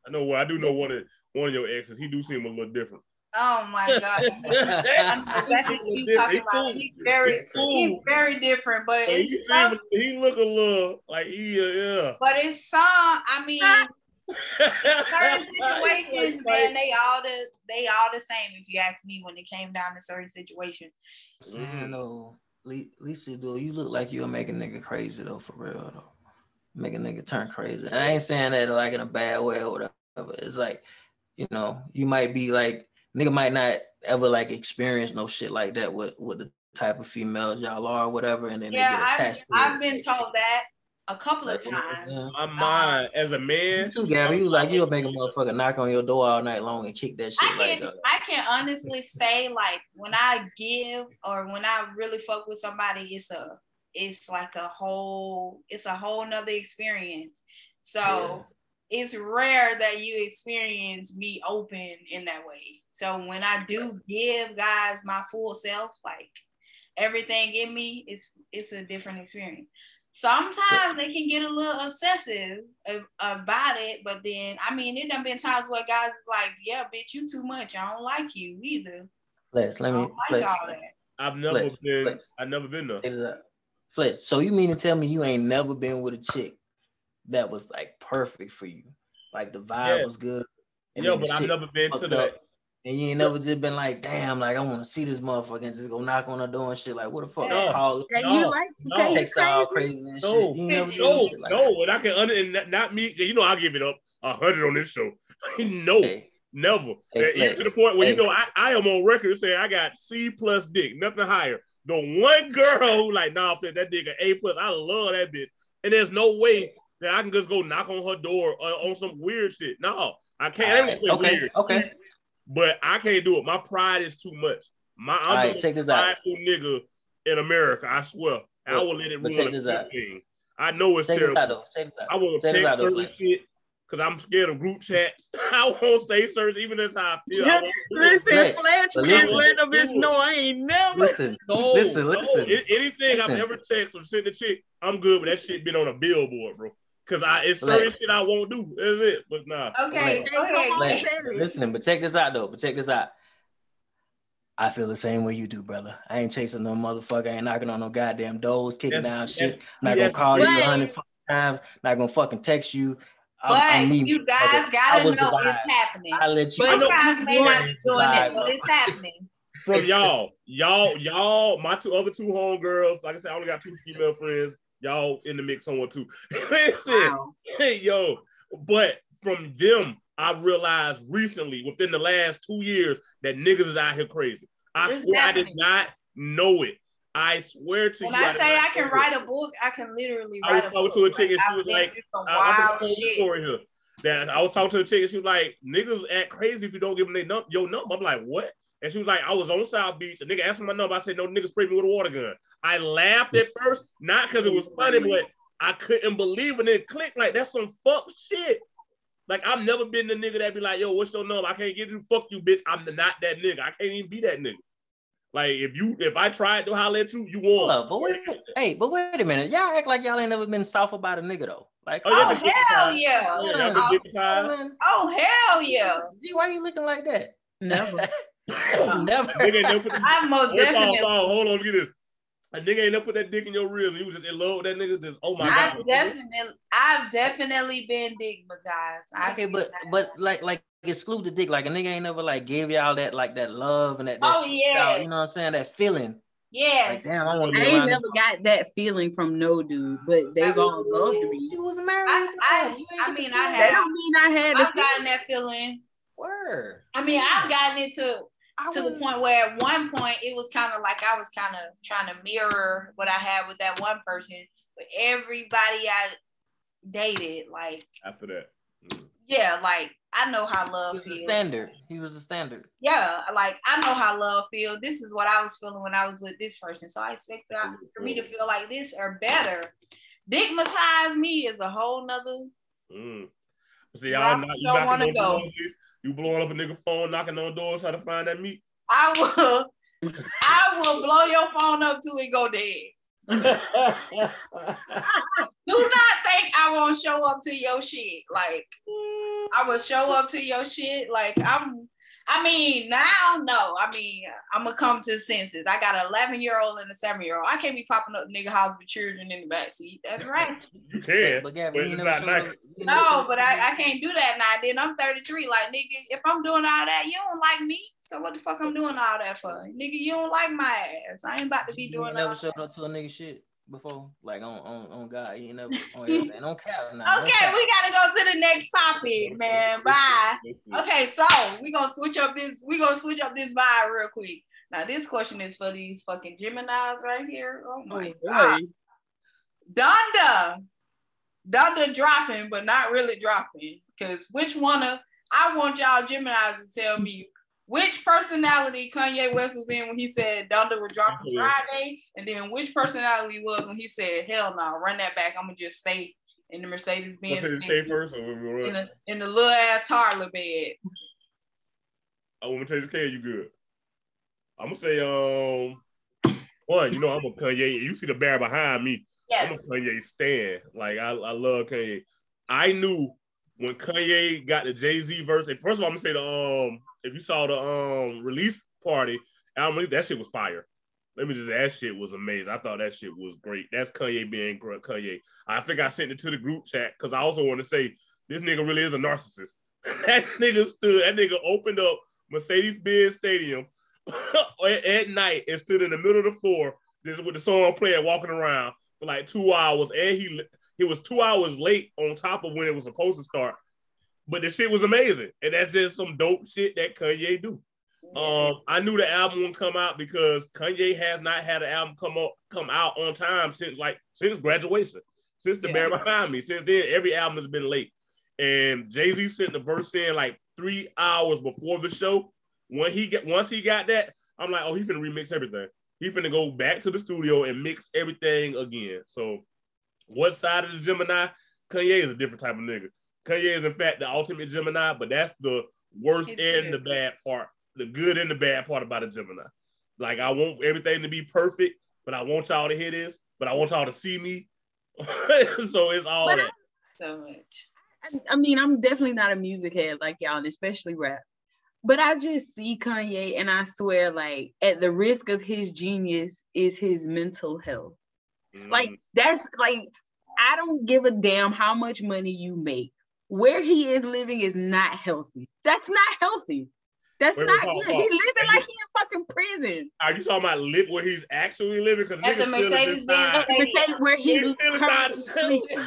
I know. Well, I do know one of one of your exes. He do seem a little different. Oh my god. Exactly what you talking about. He's very he's very different, but He, it's seem- some, he look a little like he, uh, yeah. but it's some, I mean certain situations, man, they all the they all the same if you ask me when it came down to certain situations. Saying though, Lisa, though, you look like you'll make a nigga crazy though, for real though. Make a nigga turn crazy. And I ain't saying that like in a bad way or whatever. It's like, you know, you might be like, nigga might not ever like experience no shit like that with with the type of females y'all are or whatever, and then Yeah, they get I've, attached to I've been told that a couple of Like, you know what I'm times. My mind as a man. You too, Gabby. You was like, you'll make a motherfucker knock on your door all night long and kick that I shit like can uh, I can honestly say like when I give or when I really fuck with somebody, it's a it's like a whole it's a whole nother experience. So it's rare that you experience me open in that way. So when I do give guys my full self, like everything in me, it's it's a different experience. Sometimes they can get a little obsessive about it, but then I mean, it done been times where guys is like, "Yeah, bitch, you too much. I don't like you either. flex. Let me like flex. I've never Flex, been. flex. I've never been there. Flex. up. Flex. So you mean to tell me you ain't never been with a chick that was like perfect for you? Like the vibe Yeah. was good. Yeah, but I've never been to fucked that. Up, And you ain't never just been like, damn, like I want to see this motherfucker and just go knock on the door and shit. Like, what the fuck? No. Call it. No, you like no. okay, you text all crazy? crazy and No, shit. You ain't never did no No, shit like no, and I can under and not, not me. You know, I give it up a hundred on this show. no, that. Hey, never. Hey, And to the point where you Hey. know I, I am on record saying I got C plus dick, nothing higher. The one girl who like, nah, Fletch, that dick an A plus. I love that bitch, and there's no way that I can just go knock on her door uh, on some weird shit. No, I can't. I ain't gonna say okay, weird. okay. But I can't do it. My pride is too much. My I'm All right, the check this out. nigga in America. I swear, I will let it but ruin check this good out. thing. I know it's Check this terrible. out though. Check this out. I won't Check take this out certain shit because I'm scared of group chats. I won't say certain, even as how I feel. I won't do it. Listen, Fletch, Fletch man, listen. let a bitch know I ain't never. Listen, No, listen, no. listen. Anything Listen. I've ever texted or sent a chick, I'm good. But that shit been on a billboard, bro. Cause I it's Fletch. certain shit I won't do. That's it. But nah. Okay, Fletch. go ahead. Fletch, said it. listen, but check this out though. But check this out. I feel the same way you do, brother. I ain't chasing no motherfucker. I ain't knocking on no goddamn doors, kicking That's- down shit. that's- not gonna that's- call you a hundred fucking times. Not gonna fucking text you. I'm, But I'm me, you guys brother. I gotta was know the vibe. it's happening. I let you. But You guys may not be it's doing vibe, that, but it's happening. From y'all, y'all, y'all, my two other two homegirls. Like I said, I only got two female friends. Y'all in the mix somewhere too. Listen, Wow. hey yo, but from them, I realized recently, within the last two years, that niggas is out here crazy. I swear I did not know it. I swear to When you. I did say I can write it. a book, I can literally I was a talking to a chick and she was like, I, I'm gonna wild tell you a story here. That I was talking to the chick and she was like, niggas act crazy if you don't give them their num- your number. I'm like, what? And she was like, I was on South Beach. A nigga asked me my number. I said, no, nigga sprayed me with a water gun. I laughed at first, not because it was funny, but I couldn't believe it. And it clicked like that's some fuck shit. Like I've never been the nigga that be like, yo, what's your number? I can't get you. Fuck you, bitch. I'm not that nigga. I can't even be that nigga. Like if you if I tried to holler at you, you Hold won. up, but wait, hey, but wait a minute. Y'all act like y'all ain't never been south about a nigga though. Like, Oh, yeah, Oh hell yeah! Yeah, y'all Oh, dick size. man. Oh hell yeah! Gee, why you looking like that? Never. Uh, never. Nigga ain't never put the- I most definitely. Paul, Paul, hold on, get this. A nigga ain't never put that dick in your ribs. and You was just in love with that nigga. Just oh my I've god. definitely, I've definitely been dickmatized. Okay, but that. but like like exclude the dick. Like a nigga ain't never like gave y'all that like that love and that, that Oh, shit yeah. out, you know what I'm saying? That feeling. Yeah. Like damn, I want to I ain't around never got that feeling from no dude, but they've all loved me. You was married. I- I- dog. You ain't I mean, I feeling. That don't mean I had I've gotten that feeling. Word. I mean, I've gotten it to I to the wouldn't- point where at one point it was kind of like I was kind of trying to mirror what I had with that one person, but everybody I dated, like, After that. Mm. yeah, like I know how He love was the feels. standard. He was the standard. Yeah, like I know how love feels. This is what I was feeling when I was with this person, so I expect that for me to feel like this or better. Dickmatize me is a whole nother. Mm. See, I y'all not, you don't wanna knocking go. doors. You blowing up a nigga phone, knocking on doors, trying to find that meat. I will, I will blow your phone up till it go dead. Do not think I won't show up to your shit. Like I will show up to your shit. Like I'm. I mean, now no. I mean, I'm gonna come to senses. I got an 11 year old and a seven year old. I can't be popping up nigga house with children in the back seat. That's right. You can. But Gavin, but you it's never not showed nice. up. you No, up but I. I can't do that now. Then I'm 33. Like nigga, if I'm doing all that, you don't like me. So what the fuck I'm doing all that for? Nigga, you don't like my ass. I ain't about to be You doing ain't all never showed that. up to a nigga shit before, like on on, on God. You never on everything. Don't cap now. Okay, cap. we gotta go to the next topic, man. Bye. Okay, so we gonna switch up this. We gonna switch up this vibe real quick. Now, this question is for these fucking Gemini's right here. Oh my god, Donda, Donda dropping, but not really dropping. Cause which one of I want y'all Gemini's to tell me which personality Kanye West was in when he said Donda would drop on Friday, and then which personality was when he said, "Hell no, run that back. I'm gonna just stay in the Mercedes Benz stay first? Or in the in the little ass toddler bed. I want to tell you, Kay, you good. I'm gonna say, um, one, you know, I'm a Kanye. You see the bear behind me. Yes. I'm a Yes. Kanye stan. Like I, I love Kanye. I knew when Kanye got the Jay Z verse. and First of all, I'm gonna say the um, if you saw the um release party album, release, that shit was fire. Let me just that shit was amazing. I thought that shit was great. That's Kanye being Kanye. I think I sent it to the group chat because I also want to say this nigga really is a narcissist. that nigga stood. That nigga opened up Mercedes Benz Stadium at, at night and stood in the middle of the floor just with the song playing, walking around for like two hours, and he he was two hours late on top of when it was supposed to start. But the shit was amazing, and that's just some dope shit that Kanye do. Um, I knew the album would come out because Kanye has not had an album come up come out on time since like since graduation, since the Yeah. bear behind me. Since then, every album has been late. And Jay Z sent the verse in like three hours before the show, when he get once he got that, I'm like, oh, he finna remix everything. He finna go back to the studio and mix everything again. So, what side of the Gemini? Kanye is a different type of nigga. Kanye is in fact the ultimate Gemini, but that's the worst It's and weird. the bad part, the good and the bad part about a Gemini. Like I want everything to be perfect, but I want y'all to hear this, but I want y'all to see me. so it's all But that. So much. I, I mean, I'm definitely not a music head like y'all, and especially rap. But I just see Kanye, and I swear, like, at the risk of his genius is his mental health. Like, that's like, I don't give a damn how much money you make. Where he is living is not healthy. That's not healthy. That's Wait, not wait, good. He's pause. living like he in fucking prison. Are you talking about live where he's actually living? Because At niggas the still in Mercedes-Benz time. At the state where he's He's still inside currently the sleeping.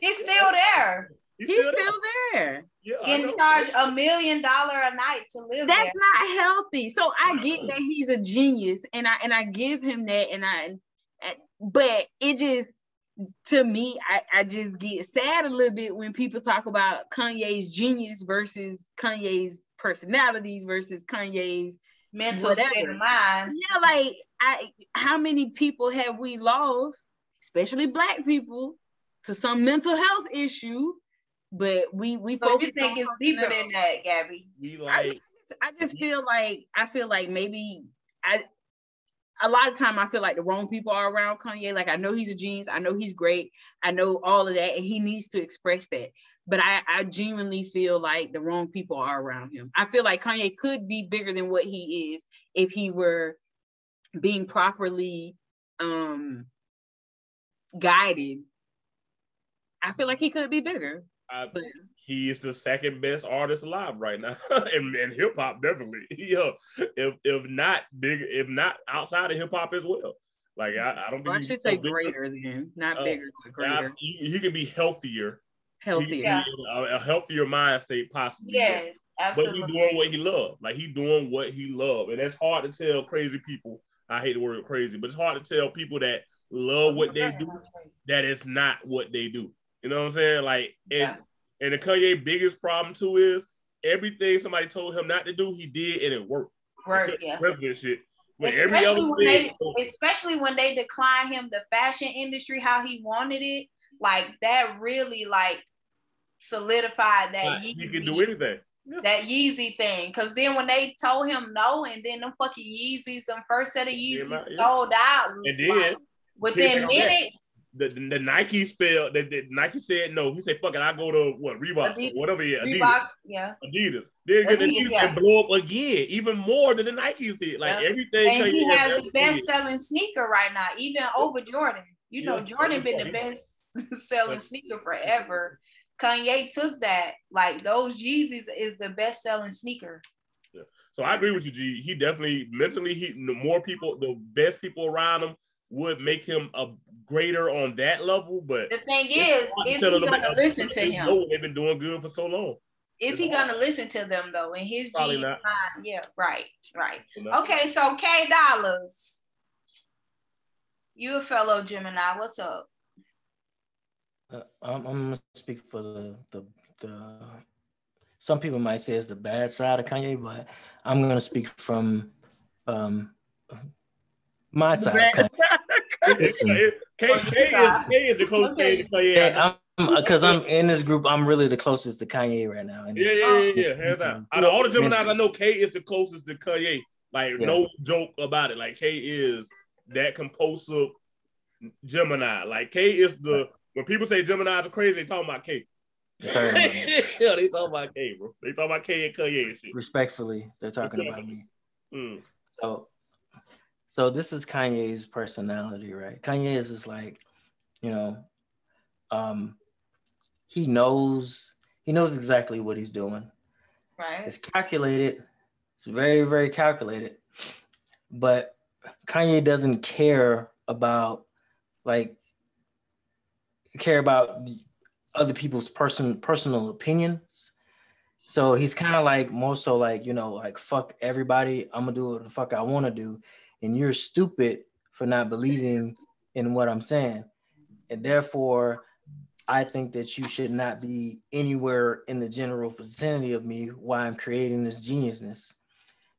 He's still there. He's He's still still there. Yeah, I Getting charged a million dollar a night to live That's there. not healthy. So I get that he's a genius, and I and I give him that, and I, and, but it just to me, I I just get sad a little bit when people talk about Kanye's genius versus Kanye's personalities versus Kanye's Mental whatever. state of mind. yeah, like I how many people have we lost, especially black people, to some mental health issue, but we we So you focus think on it's deeper else. than that, Gabby? We like I just feel like I feel like maybe I a lot of time I feel like the wrong people are around Kanye. Like I know he's a genius, I know he's great, I know all of that, and he needs to express that. But I, I genuinely feel like the wrong people are around him. I feel like Kanye could be bigger than what he is if he were being properly um guided. I feel like he could be bigger. I, But he is the second best artist alive right now, and, and hip hop definitely. Yeah, if if not big, if not outside of hip hop as well. Like I, I don't think I should say greater than, not Uh, bigger, but I- greater, he, he could be healthier. He could be healthier. in a, a healthier mind state, possibly. Yes, Absolutely. But he absolutely. doing what he love. Like he doing what he love. And that's hard to tell crazy people. I hate the word crazy, but it's hard to tell people that love what they do that it's not what they do. You know what I'm saying? Like and Yeah. And the Kanye biggest problem too is everything somebody told him not to do, he did and it worked. Work, Except yeah. President shit. Especially every other when thing, they, especially when they decline him the fashion industry how he wanted it, like that really like solidified that like, he can do anything. that Yeezy thing. Cause then when they told him no, and then them fucking Yeezys, them first set of Yeah, Yeezys yeah. sold out. And then like, within Pick up that. minutes, the, the, the Nike spell the, the Nike said no. He said, fuck it, I go to what Reebok, Adidas. whatever yeah, Adidas. Reebok, yeah. Adidas. Then Adidas, Adidas yeah. blow up again, even more than the Nikes did. Like Yeah. everything. And he has the best selling sneaker right now, even over Jordan. You know, Yeah. Jordan been the best selling sneaker forever. Kanye took that. Like those Yeezys is the best selling sneaker. Yeah. So I agree with you, G. He definitely mentally, he the more people, the best people around him would make him a greater on that level. But The thing is, is he gonna about- listen to they him? know They've been doing good for so long. Is he gonna listen to them though? In his Probably G not. time? Yeah, right, right. You? Okay, so Kay Dollars. You a fellow Gemini. What's up? Uh, I'm, I'm gonna speak for the, the the. Some people might say it's the bad side of Kanye, but I'm gonna speak from um my The side. bad Of Kanye. Kay, Kay, Kay is Kay is the closest Okay. thing to Kanye. Hey, I'm because I'm in this group. I'm really the closest to Kanye right now. in Yeah, yeah, yeah, yeah. Hands out. Out of all the Geminis I know, Kay is the closest to Kanye. Like, Yeah. no joke about it. Like, Kay is that compulsive Gemini. Like, Kay is the when people say Geminis are crazy, they talking about Kay. They're talking about me. yeah, they talking about Kay, bro. They talking about Kay and Kanye and shit. Respectfully, they're talking about me. Mm. So, so this is Kanye's personality, right? Kanye is just like, you know, um, he knows he knows exactly what he's doing. Right. It's calculated. It's very, very calculated. But Kanye doesn't care about like care about other people's person personal opinions. So he's kind of like more so like, you know, like fuck everybody. I'm gonna do what the fuck I want to do. And you're stupid for not believing in what I'm saying. And therefore, I think that you should not be anywhere in the general vicinity of me while I'm creating this geniusness.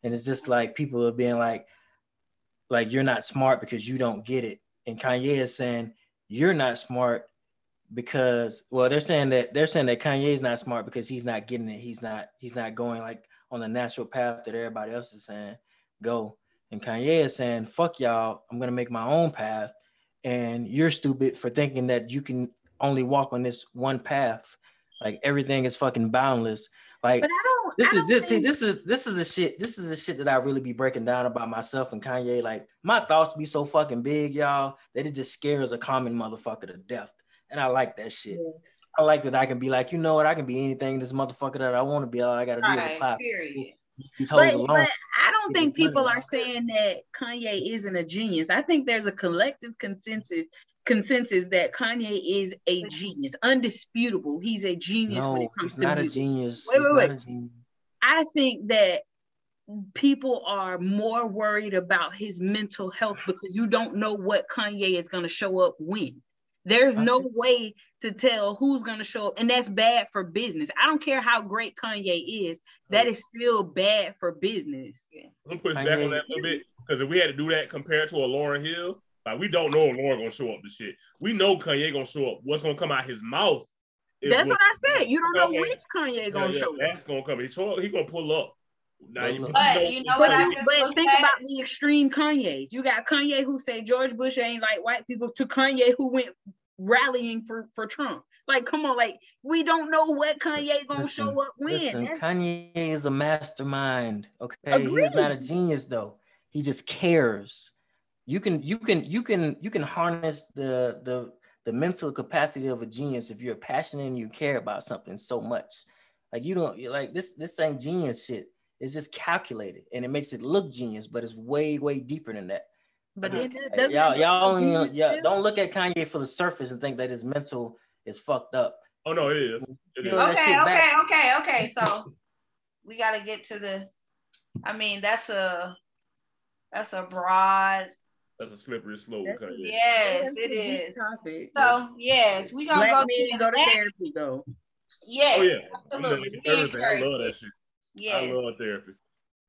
and it's just like people are being like, like you're not smart because you don't get it, and Kanye is saying you're not smart because well they're saying that they're saying that Kanye's not smart because he's not getting it. He's not he's not going like on the natural path that everybody else is saying go. And Kanye is saying, fuck y'all, I'm gonna make my own path. And you're stupid for thinking that you can only walk on this one path. Like everything is fucking boundless. Like But I don't. this is this see this is this is the shit this is the shit that I really be breaking down about myself and Kanye. Like my thoughts be so fucking big, y'all, that it just scares a common motherfucker to death. And I like that shit. I like that I can be like, you know what, I can be anything this motherfucker that I want to be. All I gotta do is Right, apply period. But, but I don't think people are saying that Kanye isn't a genius. I think there's a collective consensus consensus that Kanye is a genius, undisputable. He's a genius when it comes to not a music. genius. Wait, wait, not wait. a genius. I think that people are more worried about his mental health because you don't know what Kanye is going to show up when. There's I no way to tell who's going to show up, and that's bad for business. I don't care how great Kanye is, that is still bad for business. I'm gonna push back on that a little bit because if we had to do that compared to a Lauryn Hill, like we don't know if Lauren gonna show up to shit. We know Kanye gonna show up. What's gonna come out his mouth? That's what I said. You don't know Okay. which Kanye gonna yeah, show up. That's gonna come. He show he gonna pull up. Now you, But But you know But you, but think at? about the extreme Kanyes. You got Kanye who say George Bush ain't like white people to Kanye who went rallying for for Trump. Like, come on, like we don't know what Kanye gonna Listen, show up when. Listen, That's- Kanye is a mastermind. Okay, he's not a genius though. He just cares. You can you can you can you can harness the the the mental capacity of a genius if you're passionate and you care about something so much. Like you don't like this this ain't genius shit. It's just calculated and it makes it look genius, but it's way way deeper than that. but Like, then that doesn't y'all y'all him a only genius yeah, still. don't look at Kanye for the surface and think that his mental is fucked up. Oh no, it is. It is. Okay, okay, back. okay, okay. So we got to get to the. I mean, that's a that's a broad. That's a slippery slope. That's- Kanye. Yes, That's a it deep is. Topic. So yes, we gonna Black go men to go to the therapy though. Yes, Oh yeah, I'm absolutely. telling everything. I love that it. Shit. I love therapy.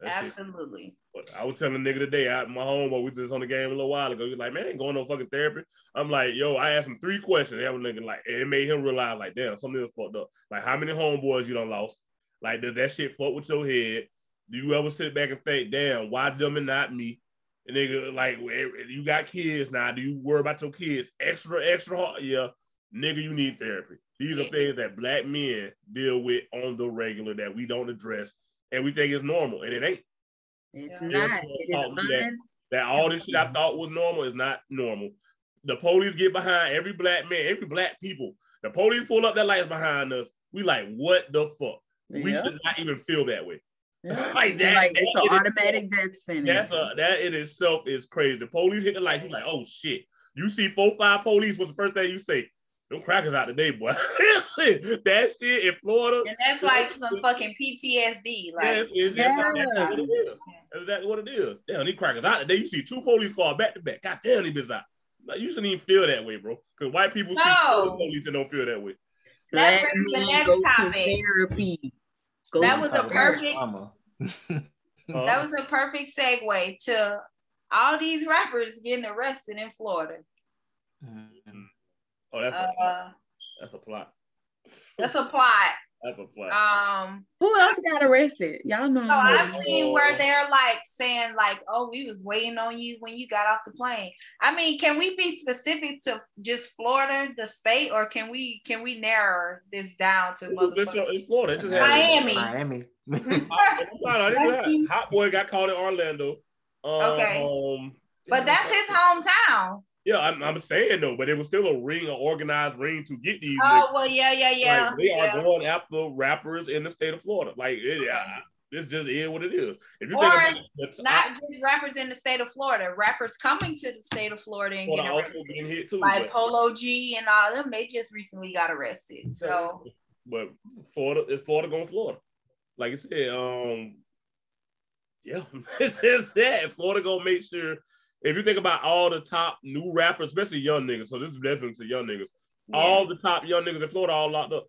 That shit. absolutely. But I was telling a nigga today out in my home, but we was just on the game a little while ago. He's like, man, I ain't going no fucking therapy. I'm like, yo, I asked him three questions. That was nigga like, and it made him realize, like, damn, something is fucked up. Like, how many homeboys you done lost? Like, does that shit fuck with your head? Do you ever sit back and think, damn, why them and not me? And nigga, like, you got kids now. Do you worry about your kids extra, extra hard? Yeah, nigga, you need therapy. These are things that black men deal with on the regular that we don't address, and we think it's normal, and it ain't. It's Yeah. not. It is Talk to that. That all this shit I thought was normal is not normal. The police get behind every black man, every black people. The police pull up their lights behind us. We like, what the fuck? We should not even feel that way. Yeah. Like that. like it's that an in automatic death sentence. That's a that in itself is crazy. The police hit the lights. You're like, oh shit. You see four, five police. What's the first thing you say? Them crackers out today, boy. that shit in Florida. And that's like some fucking PTSD. Like, Yes, it's, that's, Yeah. that's what it is. That's exactly what it is. Damn, these crackers out today. You see two police cars back to back. God damn, these bitches out. Like, you shouldn't even feel that way, bro. Because white people see No. two police and don't feel that way. That Black brings the next go topic. to therapy. Go That was a perfect- trauma. That was a perfect segue to all these rappers getting arrested in Florida. Mhm. Oh, that's a Uh, that's a plot. that's a plot. That's a plot. Um, Who else got arrested? Y'all know. so I've who- seen where they're like saying like, "Oh, we was waiting on you when you got off the plane." I mean, can we be specific to just Florida, the state, or can we can we narrow this down to it's, motherfuckers? it's Florida. It just Miami. Miami. Hot, no, no, Thank you. Hotboii got caught in Orlando. Um, Okay. But that's his hometown. Yeah, I'm, I'm saying though, but it was still a ring, an organized ring to get these. Oh well, yeah, yeah, niggas. yeah. Like, they are yeah. going after rappers in the state of Florida. Like, it, this just is what it is. If you Or think it, Not just rappers in the state of Florida, rappers coming to the state of Florida and Florida getting also getting hit too. Like but- Polo G and all them, they just recently got arrested. So but Florida is Florida going Florida. Like I said, um, yeah, it's, it's that Florida gonna make sure. If you think about all the top new rappers, especially young niggas, so this is definitely to young niggas. yeah. All the top young niggas in Florida all locked up.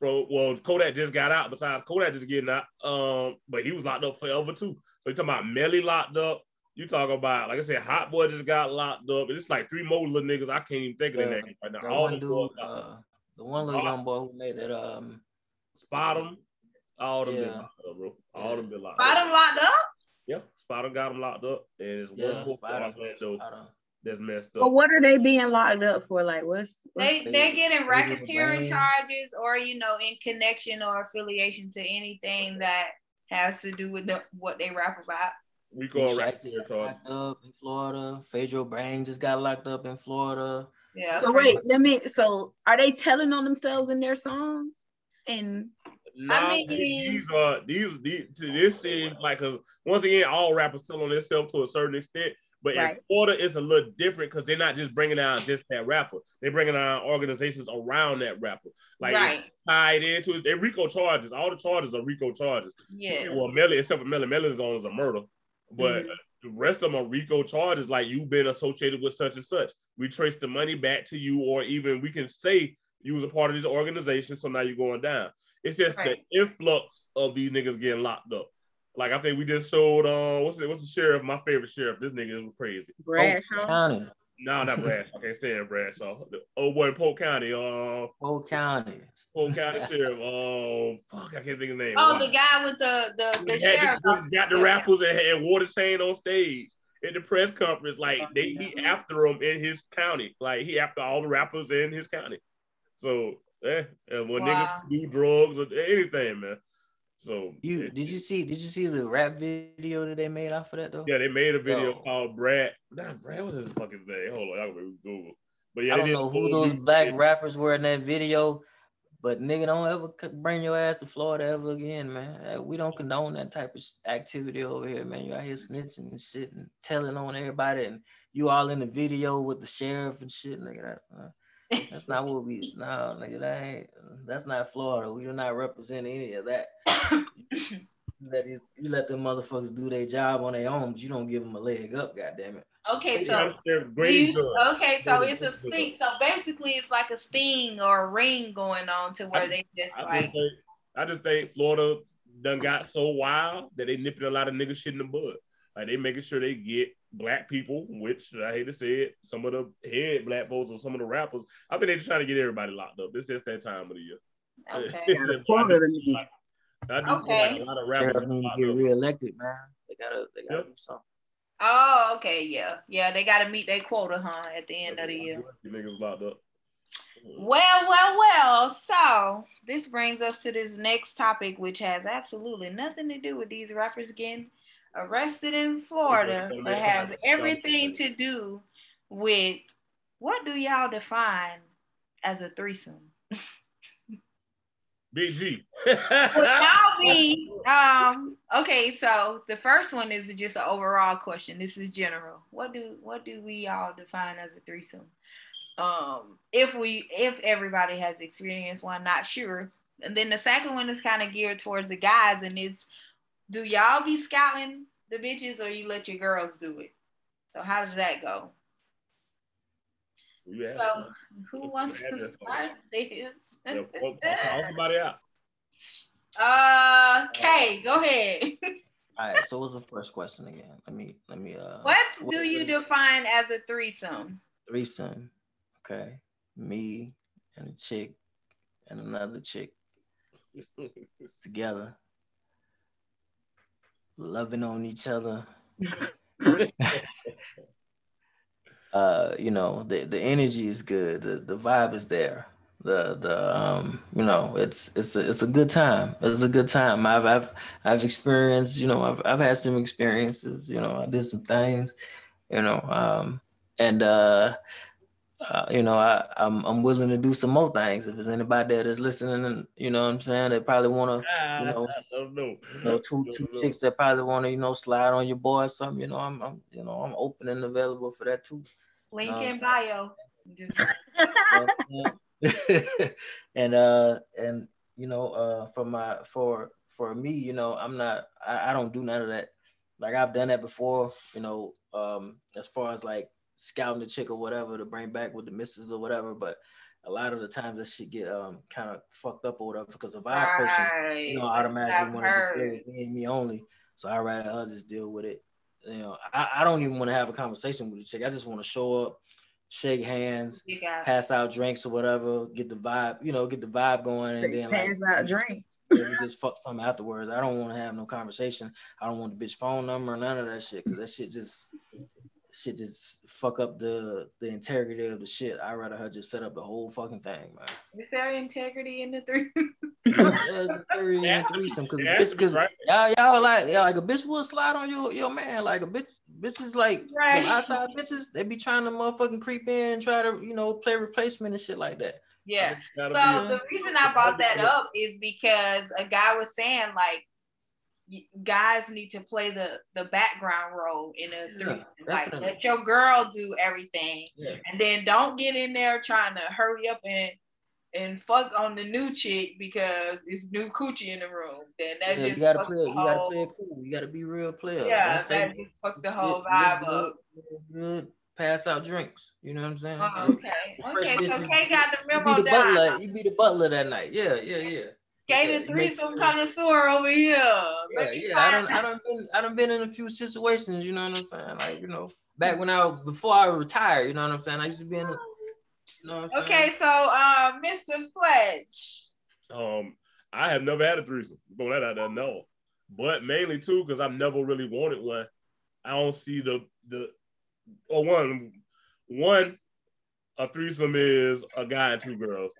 Bro, well, Kodak just got out. Besides Kodak just getting out, um, but he was locked up forever too. So you talking about Melly locked up? You talk about like I said, Hotboii just got locked up. It's like three more little niggas. I can't even think of their The- names right now. That All one the dude, uh, the one little young boy who made it. Um, spot them. All them been locked up, bro. All them been locked Bottom up. locked up. Yeah, Spider got them locked up. And it's yeah, one more Spider, Orlando Spider. that's messed up. But up. what are they being locked up for? Like, what's, what's They they getting racketeering charges or you know in connection or affiliation to anything that has to do with the, what they rap about. We King call Shiesty right locked up in Florida. Phaedro Brain just got locked up in Florida. Yeah. so wait, let me. So are they telling on themselves in their songs? And Nah, I mean- these are these, these to this seems like because once again, all rappers tell on themselves to a certain extent. But in Florida, it's a little different because they're not just bringing out just that rapper. They're bringing out organizations around that rapper, like right. tied into it. They RICO charges. All the charges are RICO charges. Yeah. Well, Melly, except for Melly, Melly's on is a murder, but Mhm. the rest of them are RICO charges. Like you've been associated with such and such. We trace the money back to you, or even we can say you was a part of this organization, so now you're going down. It's just Right. the influx of these niggas getting locked up. Like I think we just showed uh what's the, what's the sheriff? My favorite sheriff. This nigga is crazy. Bradshaw. County, No, not Bradshaw. I can't stand Bradshaw. The old boy in Polk County. Uh, Polk County. Polk County sheriff. Um, fuck, I can't think of his name. Oh, Wow. the guy with the the, the He had sheriff. the, got the rappers and had water chain on stage at the press conference. Like they he after him in his county. Like he after all the rappers in his county. So eh, and when Wow. niggas do drugs or anything, man. So You it- did you see did you see the rap video that they made off of that though? yeah, they made a video Yo. called Brad. Not Brad, was his fucking name? Hold on, y'all can Google. But yeah, I don't know who those video. black rappers were in that video, but nigga, don't ever bring your ass to Florida ever again, man. Uh, We don't condone that type of activity over here, man. You out here snitching and shit and telling on everybody, and you all in the video with the sheriff and shit, nigga. That, uh, that's not what we. No, nigga, that ain't. That's not Florida. We do not represent any of that. You let these, you let them motherfuckers do their job on their own, but you don't give them a leg up. goddamn it. Okay, so they're great we- good. okay, so Very it's a sting. So basically, it's like a sting or a ring going on to where I- they just I like just, think, I just think Florida done got so wild that they nipping a lot of niggas shit in the bud. Like they making sure they get black people, which I hate to say it, some of the head black folks or some of the rappers. I think they're trying to get everybody locked up. It's just that time of the year. okay. It's just- Florida to me. I do feel Okay. like a lot of rappers are need to locked get up. reelected, man. They gotta, they gotta Yep. do something. Oh, okay, yeah, yeah. They got to meet their quota, huh? At the end of the year. You niggas locked up. Well, well, well. So this brings us to this next topic, which has absolutely nothing to do with these rappers getting arrested in Florida, but has everything to do with what do y'all define as a threesome? Big G. Y'all be um okay? So the first one is just an overall question. This is general. What do what do we all define as a threesome? Um, if we if everybody has experienced one, not sure. And then the second one is kind of geared towards the guys, and it's do y'all be scouting the bitches or you let your girls do it? So how does that go? You So me. who wants to that for start this? Yeah, call- call somebody out. Uh, Kay, go ahead. All right. So what's the first question again? Let me, let me. Uh, What do what- you define as a threesome? threesome? Okay, me and a chick and another chick together, loving on each other. uh, you know, the the energy is good. The the vibe is there. The the um, you know, it's it's a it's a good time. It's a good time. I've I've I've experienced, you know, I've I've had some experiences, you know, I did some things, you know, um, and uh uh, you know, I, I'm I'm willing to do some more things. If there's anybody that is listening, and you know what I'm saying, they probably want to, you know, I know. you know, two two No, no. chicks that probably want to, you know, slide on your boy or something. You know, I'm, I'm you know, I'm open and available for that too. Link No, in bio. You know what I'm and uh and you know uh for my for for me you know i'm not I, I don't do none of that like i've done that before you know um as far as like scouting the chick or whatever to bring back with the misses or whatever but a lot of the times that shit get um kind of fucked up or whatever because if I person, you know, automatically want to me and me only. So I rather her just deal with it. You know, I, I don't even want to have a conversation with the chick. I just want to show up, shake hands, pass out drinks or whatever, get the vibe, you know, get the vibe going, and then like Pass out drinks. just fuck something afterwards. I don't want to have no conversation. I don't want the bitch phone number, or none of that shit, because that shit just shit just fuck up the the integrity of the shit. I'd rather her just set up the whole fucking thing, man. Is there integrity in the three? There's integrity in threesome because Yeah, bitch, because right. y'all y'all like yeah, like a bitch will slide on your your man. Like a bitch, bitches like Right. the outside bitches, they be trying to motherfucking creep in and try to you know play replacement and shit like that. yeah. So be- the reason I brought that up is because a guy was saying like y- guys need to play the the background role in a Yeah, like let your girl do everything, Yeah. and then don't get in there trying to hurry up and and fuck on the new chick because it's new coochie in the room. Then that Yeah, just you gotta fuck play. the You gotta whole- play it cool. You gotta be real player. Yeah, say that just fucked the whole vibe good, up. Good. Pass out drinks. You know what I'm saying? Oh, okay, okay. So. Kay got the be memo the down. butler. You be the butler that night. Yeah, yeah, yeah. Kay Yeah, the you make threesome connoisseur over here. Yeah, yeah. I find don't, I don't been, I don't been in a few situations. You know what I'm saying? Like, you know, back when I was before I retired. You know what I'm saying? I used to be in. A, you know what I'm saying? Okay, so uh, Mr. Fletch. Um, I have never had a threesome. Throw that out there, no. But mainly too, because I've never really wanted one. I don't see the the or one one a threesome is a guy and two girls.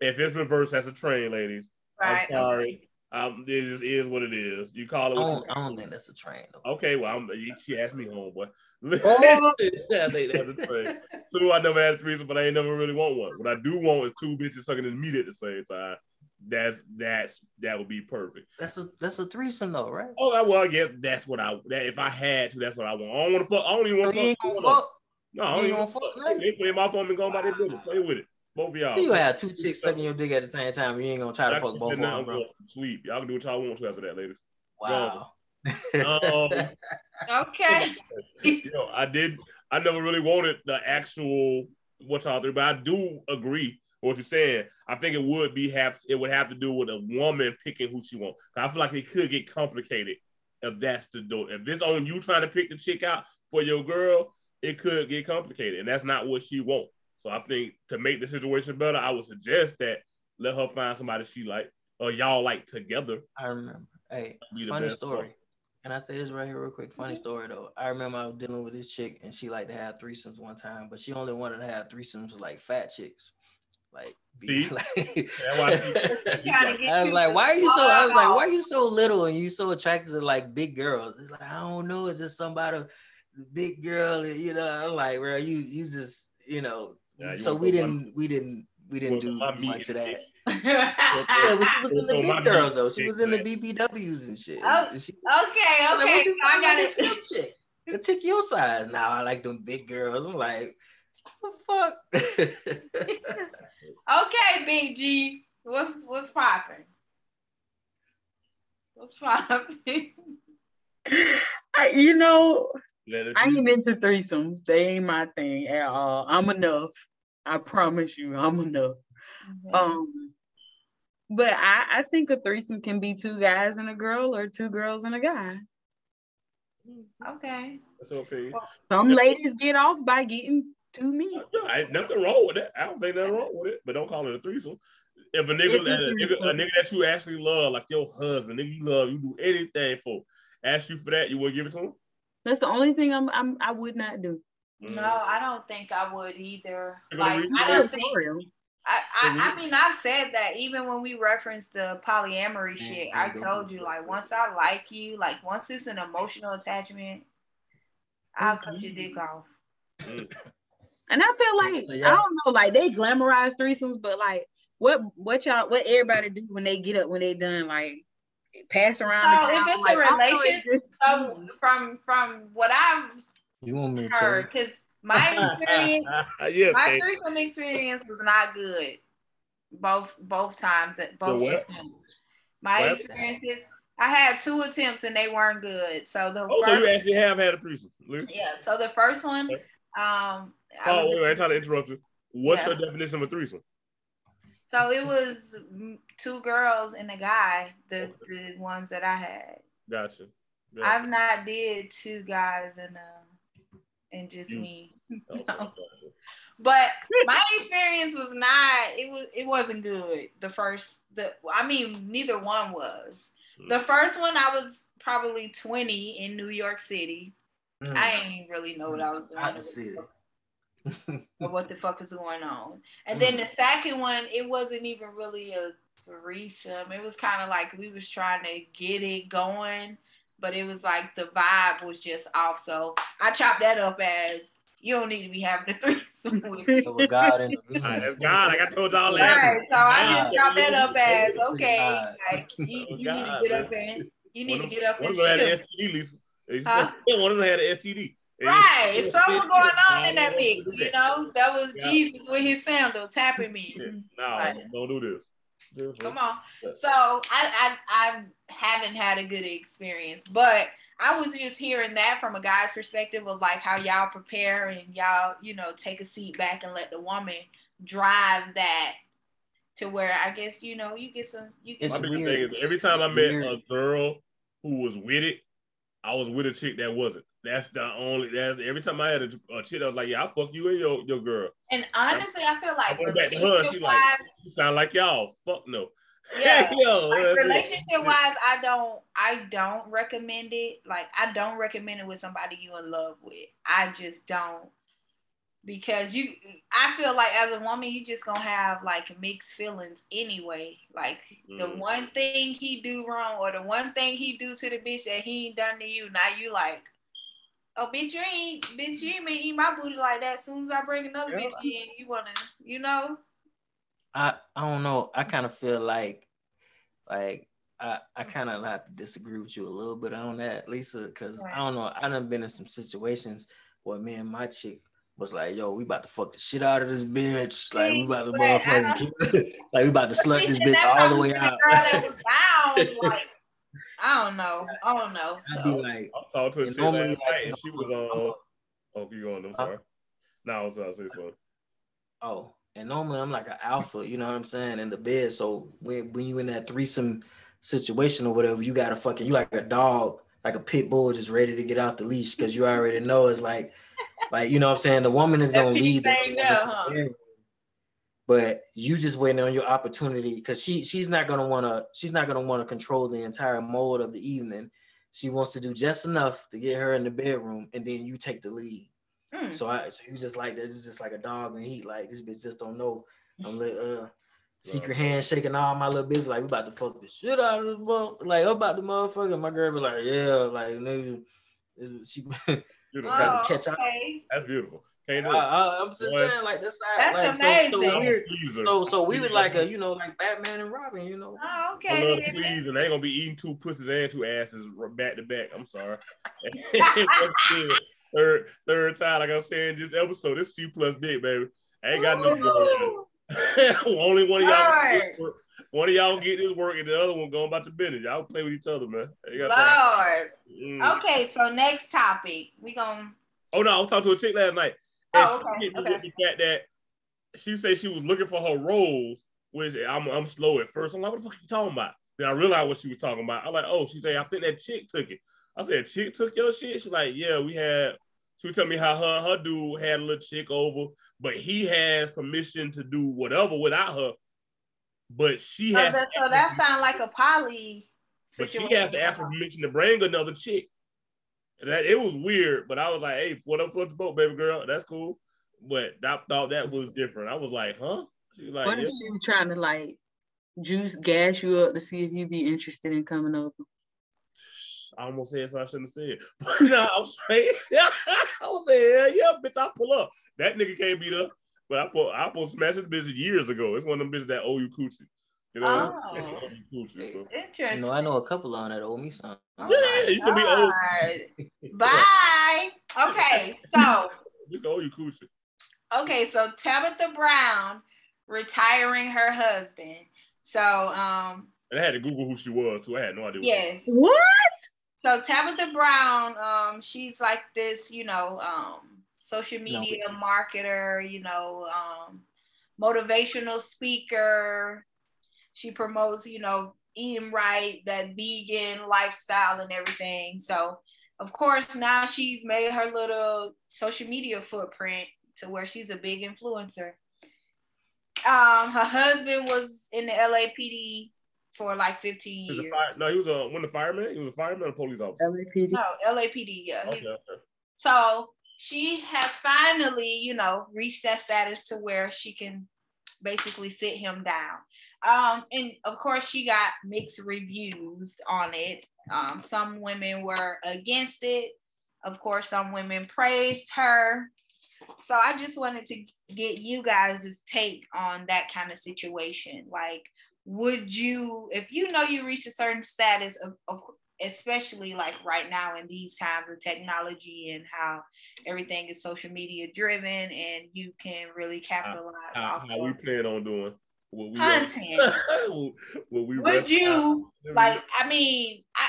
If it's reversed, that's a train, ladies. Right. I'm sorry. Um, it just is what it is. You call it I what don't, you I don't think that's a train though. Okay, well, I'm, she asked me home, boy. Oh. yeah, they, that's the thing. Two, I never had a threesome, but I ain't never really want one. What I do want is two bitches sucking his meat at the same time. That's that's that would be perfect. That's a that's a threesome though, right? Oh, I- well, I guess that's what I. That, if I had to, that's what I want. I don't want to fuck. I don't even want to ain't fuck. gonna fuck. No, I don't ain't even gonna fuck. fuck nothing? They play my phone and go about their business. Play with it. Both of y'all. You have two chicks sucking your dick at the same time. You ain't gonna try to fuck both of them, bro. Sleep. Y'all can do what y'all want to after that, ladies. Wow. Um, Okay. you know, I did. I never really wanted the actual what y'all do, but I do agree with what you're saying. I think it would be have it would have to do with a woman picking who she wants. I feel like it could get complicated if that's the do. If it's on you trying to pick the chick out for your girl, it could get complicated, and that's not what she wants. So I think to make the situation better, I would suggest that let her find somebody she like or y'all like together. I remember. Hey, Be the funny best story. Can I say this right here real quick? Funny story though. I remember I was dealing with this chick and she liked to have threesomes one time, but she only wanted to have threesomes with like fat chicks. Like, be- See? like- why she- Trying to get I was like, why are you so? I was like, why are you so little and you so attracted to like big girls? It's like I don't know. It's just somebody, big girl. You know, I'm like, bro, you you just you know. Yeah, you so wanna we put my- didn't we didn't we didn't do put my meat much of that. Yeah, but she was in the Oh, big girls though. She was in the man. BBWs and shit. Oh, And she, okay, I like, okay. you So I find got out a it. slim chick? A chick your size. Now I like them big girls. I'm like, what the fuck? Okay, Big G. What's what's popping? What's popping? You know, I be. ain't into threesomes. They ain't my thing at all. I'm enough. I promise you, I'm enough. Um, but I, I think a threesome can be two guys and a girl, or two girls and a guy. okay. That's your opinion. Some ladies get off by getting two men. I ain't nothing wrong with it. I don't think nothing wrong with it, but don't call it a threesome. If a nigga, a a, nigga, a nigga that you actually love, like your husband, nigga you love, you do anything for, ask you for that, you would give it to him? That's the only thing I'm, I'm I would not do. No, I don't think I would either. Like I don't think I, I, I mean, I've said that even when we referenced the polyamory shit, I told you, like, once I like you, like, once it's an emotional attachment, I'll cut your dick off. And I feel like So, I don't know, like they glamorize threesomes, but like what what y'all what everybody do when they get up when they done like pass around So the if it's a like, I know it relation- just- So, from from what I've you want me to tell you? heard, because my experience, yes, my Kate. threesome experience was not good. Both both times at both what? attempts. My What? experiences, I had two attempts and they weren't good. So the Oh, so first, you actually have had a threesome. Lou? yeah. So the first one, um, I Oh, was, wait, wait, I'm trying to interrupt you. What's Yeah. your definition of a threesome? So it was two girls and a guy, the the ones that I had. Gotcha. Gotcha. I've not did two guys and uh and just You- me. Okay, No. But my experience was not it was it wasn't good. The first the I mean neither one was. The first one I was probably 20 in New York City. Mm. I didn't even really know what I was doing. I can see it. or what the fuck is going on. And then the second one, it wasn't even really a threesome. It was kind of like we was trying to get it going, but it was like the vibe was just off. So I chopped that up as you don't need to be having a threesome with me. It God in the video. All right, that's God. Like I told y'all last. Right, so I just God. chopped that up as okay, like you, you need to get man. up and you need One to get up One and of them had an shoot. STD, Lisa. They Huh? said- One of them had an STD. Right, just- something going on in that mix, you know. That was Yeah. Jesus with his sandal tapping me. No, Right. don't do this. Mm-hmm. Come on. So I, I I haven't had a good experience, but I was just hearing that from a guy's perspective of like how y'all prepare and y'all, you know, take a seat back and let the woman drive that to where I guess you know you get some you get It's some, biggest weird. thing is every It's- time I met weird. a girl who was with it, I was with a chick that wasn't. That's the only. That's every time I had a, a chick that was like, "Yeah, I fuck you and your your girl." and honestly I feel like I went back to her. She like, "You sound like y'all." Fuck no. yeah. Yo, like that's it. relationship wise, I don't I don't recommend it. Like I don't recommend it with somebody you in love with. I just don't because you I feel like as a woman you just gonna have like mixed feelings anyway. Like the Mm. one thing he do wrong or the one thing he do to the bitch that he ain't done to you, now you like, oh bitch, you ain't bitch, you ain't been eat my booty like that. As soon as I bring another Yeah. bitch in, you wanna, you know? I I don't know. I kind of feel like like I I kind of have to disagree with you a little bit on that, Lisa, because Right. I don't know. I done been in some situations where me and my chick was like, "Yo, we about to fuck the shit out of this bitch. Like we about to Right, motherfucking like we about to slut this bitch all the way out." Girl that was down, like, I don't know. I don't know. I'd be like, I talked to a chick last like, night, and she was uh, I'm on. a- Oh, keep going. I'm Huh? sorry. No, I was about to say something. Oh, and normally I'm like an alpha, you know what I'm saying, in the bed. So when when you in that threesome situation or whatever, you gotta fucking you like a dog, like a pit bull, just ready to get off the leash because you already know it's like, like you know what I'm saying. The woman is gonna lead the thing there, huh? But you just waiting on your opportunity because she she's not gonna wanna she's not gonna wanna control the entire mode of the evening. She wants to do just enough to get her in the bedroom, and then you take the lead. Mm. So I so you just like this is just like a dog in heat. Like this bitch just don't know. I'm like uh secret hand shaking all my little business. Like we about to fuck the shit out of this mother. Like I'm about to motherfucker. My girl be like, yeah, like nigga, this- she Beautiful. got Oh, to catch up. That's beautiful. Can't do I, it. I, I'm just Boy. saying like this That's side, like so, so weird. So so we would like a you know like Batman and Robin. You know. Oh, okay. the please, and they gonna be eating two pussies and two asses back to back. I'm sorry. third, third time, like I'm saying, this episode, this C plus dick, baby. I ain't got nothing going on. Only one of y'all, Lord. one of y'all get this work, and the other one going about the business. Y'all play with each other, man. Ain't got. Lord. Mm. Okay, so next topic. We gonna Oh no, I was talking to a chick last night, and Oh, she okay, hit okay. the fact that she said she was looking for her roles, which I'm I'm slow at first. I'm like, what the fuck are you talking about? Then I realized what she was talking about. I'm like, oh, she said, I think that chick took it. I said, chick took your shit. She's like, yeah, we had. She was telling me how her her dude had a little chick over, but he has permission to do whatever without her. But she so has, that, so that sound like a poly but she has to ask for permission to bring another chick. That it was weird, but I was like, "Hey, what up, float the boat, baby girl? That's cool." But I thought that was different. I was like, "Huh?" She was like, What yeah. if she was trying to like juice gas you up to see if you'd be interested in coming over? I almost said so I shouldn't have said. But no, I was saying, yeah, I was saying, hell yeah, bitch, I pull up. That nigga can't beat up. But I pull, I pull smash this bitch years ago. It's one of them bitches that owe you coochie. You know, Oh. Coochie. So. Interesting. You know, I know a couple on that owe me some. Oh Yeah, you can be old. Bye. Okay, so We can owe you coochie. okay, so Tabitha Brown retiring her husband. So um And I had to Google who she was too. I had no idea. yes. What? So Tabitha Brown, um, she's like this, you know, um, social media marketer, you know, um, motivational speaker. She promotes, you know, eating right, that vegan lifestyle and everything. So, of course, now she's made her little social media footprint to where she's a big influencer. Um, her husband was in the LAPD for like 15 He years. fire, no, he was a when the fireman. He was a fireman or a police officer. LAPD. No, LAPD, yeah. Okay, okay. So she has finally, you know, reached that status to where she can basically sit him down. Um, and of course, she got mixed reviews on it. Um, some women were against it. Of course, some women praised her. So I just wanted to get you guys' take on that kind of situation. Like, would you, if you know you reach a certain status of, of especially like right now in these times of technology and how everything is social media driven and you can really capitalize How, off how we plan on doing? What we content. Will we Would you out? like i mean I,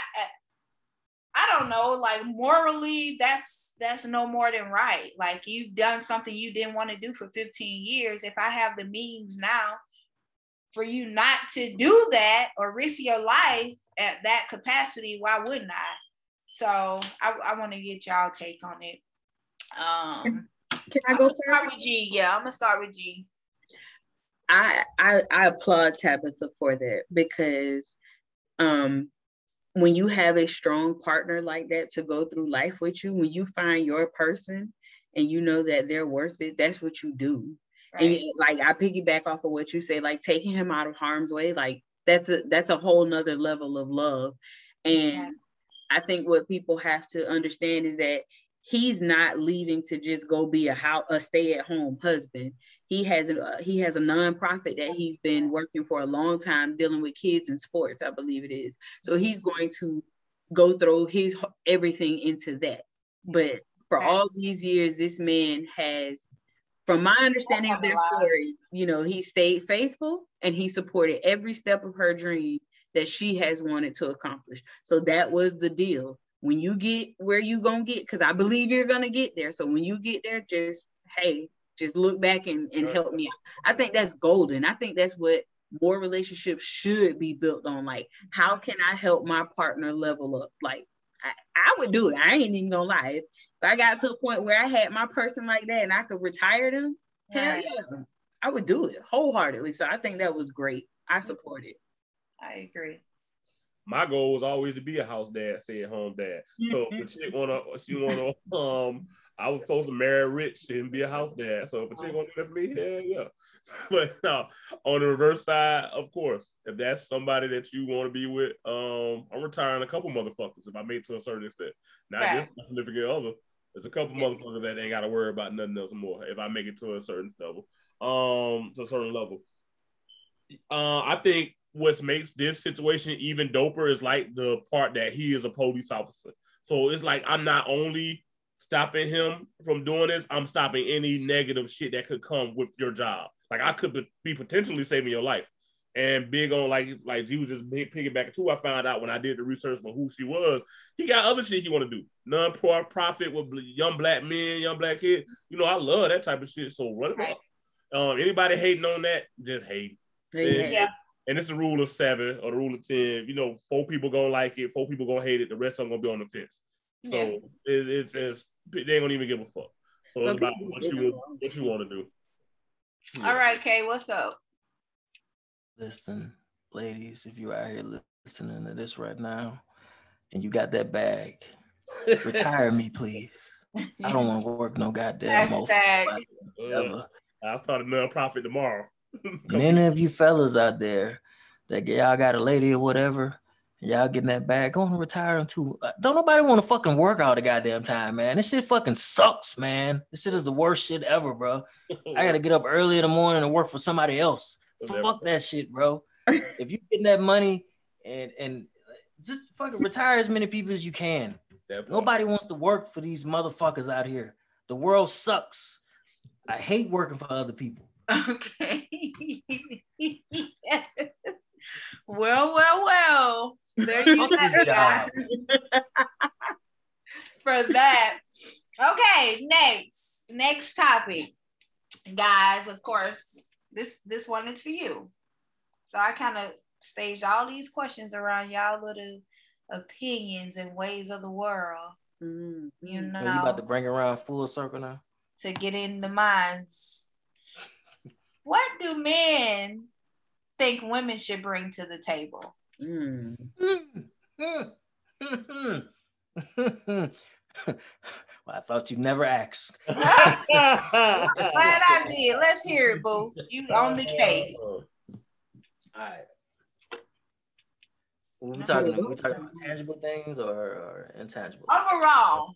I i don't know like morally that's that's no more than right like you've done something you didn't want to do for 15 years if i have the means now for you not to do that or risk your life at that capacity why wouldn't i so i, I want to get y'all take on it um Can I go start first? with g yeah i'm gonna start with g I, I I applaud Tabitha for that because um when you have a strong partner like that to go through life with you, when you find your person and you know that they're worth it, that's what you do. right And like I piggyback off of what you say, like taking him out of harm's way, like that's a that's a whole nother level of love. And Yeah. I think what people have to understand is that he's not leaving to just go be a how a stay at home husband. He has a uh, he has a nonprofit that he's been working for a long time dealing with kids and sports, I believe it is. So he's going to go throw his everything into that. But for all these years, this man has, from my understanding of their story, you know, he stayed faithful and he supported every step of her dream that she has wanted to accomplish. So that was the deal. When you get where you gonna get, because I believe you're gonna get there. So when you get there, just hey, just look back and, and help me out. I think that's golden. I think that's what more relationships should be built on. Like, how can I help my partner level up? Like, I, I would do it. I ain't even gonna lie. If I got to a point where I had my person like that and I could retire them, hell yeah, I would do it wholeheartedly. So I think that was great. I support it. i agree my goal was always to be a house dad, stay at home dad. So if the chick wanna, she wanna, um, I was supposed to marry rich and be a house dad. So if a chick wanna do that for me, hell yeah. But no, on the reverse side, of course, if that's somebody that you want to be with, um, I'm retiring a couple motherfuckers if I make it to a certain extent. Not Right. just my significant other. There's a couple motherfuckers that ain't got to worry about nothing else more if I make it to a certain level, um, to a certain level. Uh, I think what makes this situation even doper is like the part that he is a police officer. So it's like I'm not only stopping him from doing this, I'm stopping any negative shit that could come with your job. Like I could be potentially saving your life. And big on like like he was just big piggyback too. I found out when I did the research for who she was. He got other shit he want to do. Non-profit with young black men, young black kids. You know, I love that type of shit. So run it Right. up. Um, anybody hating on that, just hate. Yeah. And, Yeah. and it's the rule of seven or the rule of ten. You know, four people gonna like it, four people gonna hate it. The rest of them gonna be on the fence. So Yeah. it, it's, it's they ain't gonna even give a fuck. So it's about what you want, what you want to do. Hmm. all right kay what's up Listen, ladies, if you out here listening to this right now and you got that bag, retire me, please. I don't want to work no goddamn more. for Hashtag. ever. I start a non-profit tomorrow. Many of you fellas out there that y'all got a lady or whatever, y'all getting that bag, Going to retire them too. Uh, Don't nobody want to fucking work all the goddamn time, man. This shit fucking sucks, man. This shit is the worst shit ever, bro. I gotta get up early in the morning and work for somebody else. Whatever. Fuck that shit, bro. if you getting that money and and just fucking retire as many people as you can. That. Nobody wants to work for these motherfuckers out here. The world sucks. I hate working for other people. Okay. well, well, well. There you Fuck this job. for that. Okay, next. next topic, guys. Of course, this this one is for you. So I kind of staged all these questions around y'all little opinions and ways of the world. Mm, You know, Are you about to bring around full circle now? to get in the minds. What do men think women should bring to the table? Mm. well, I thought you'd never ask. Glad I did. Let's hear it, boo. You on the case. All right. We talking, we talking about tangible things or, or intangible? Overall,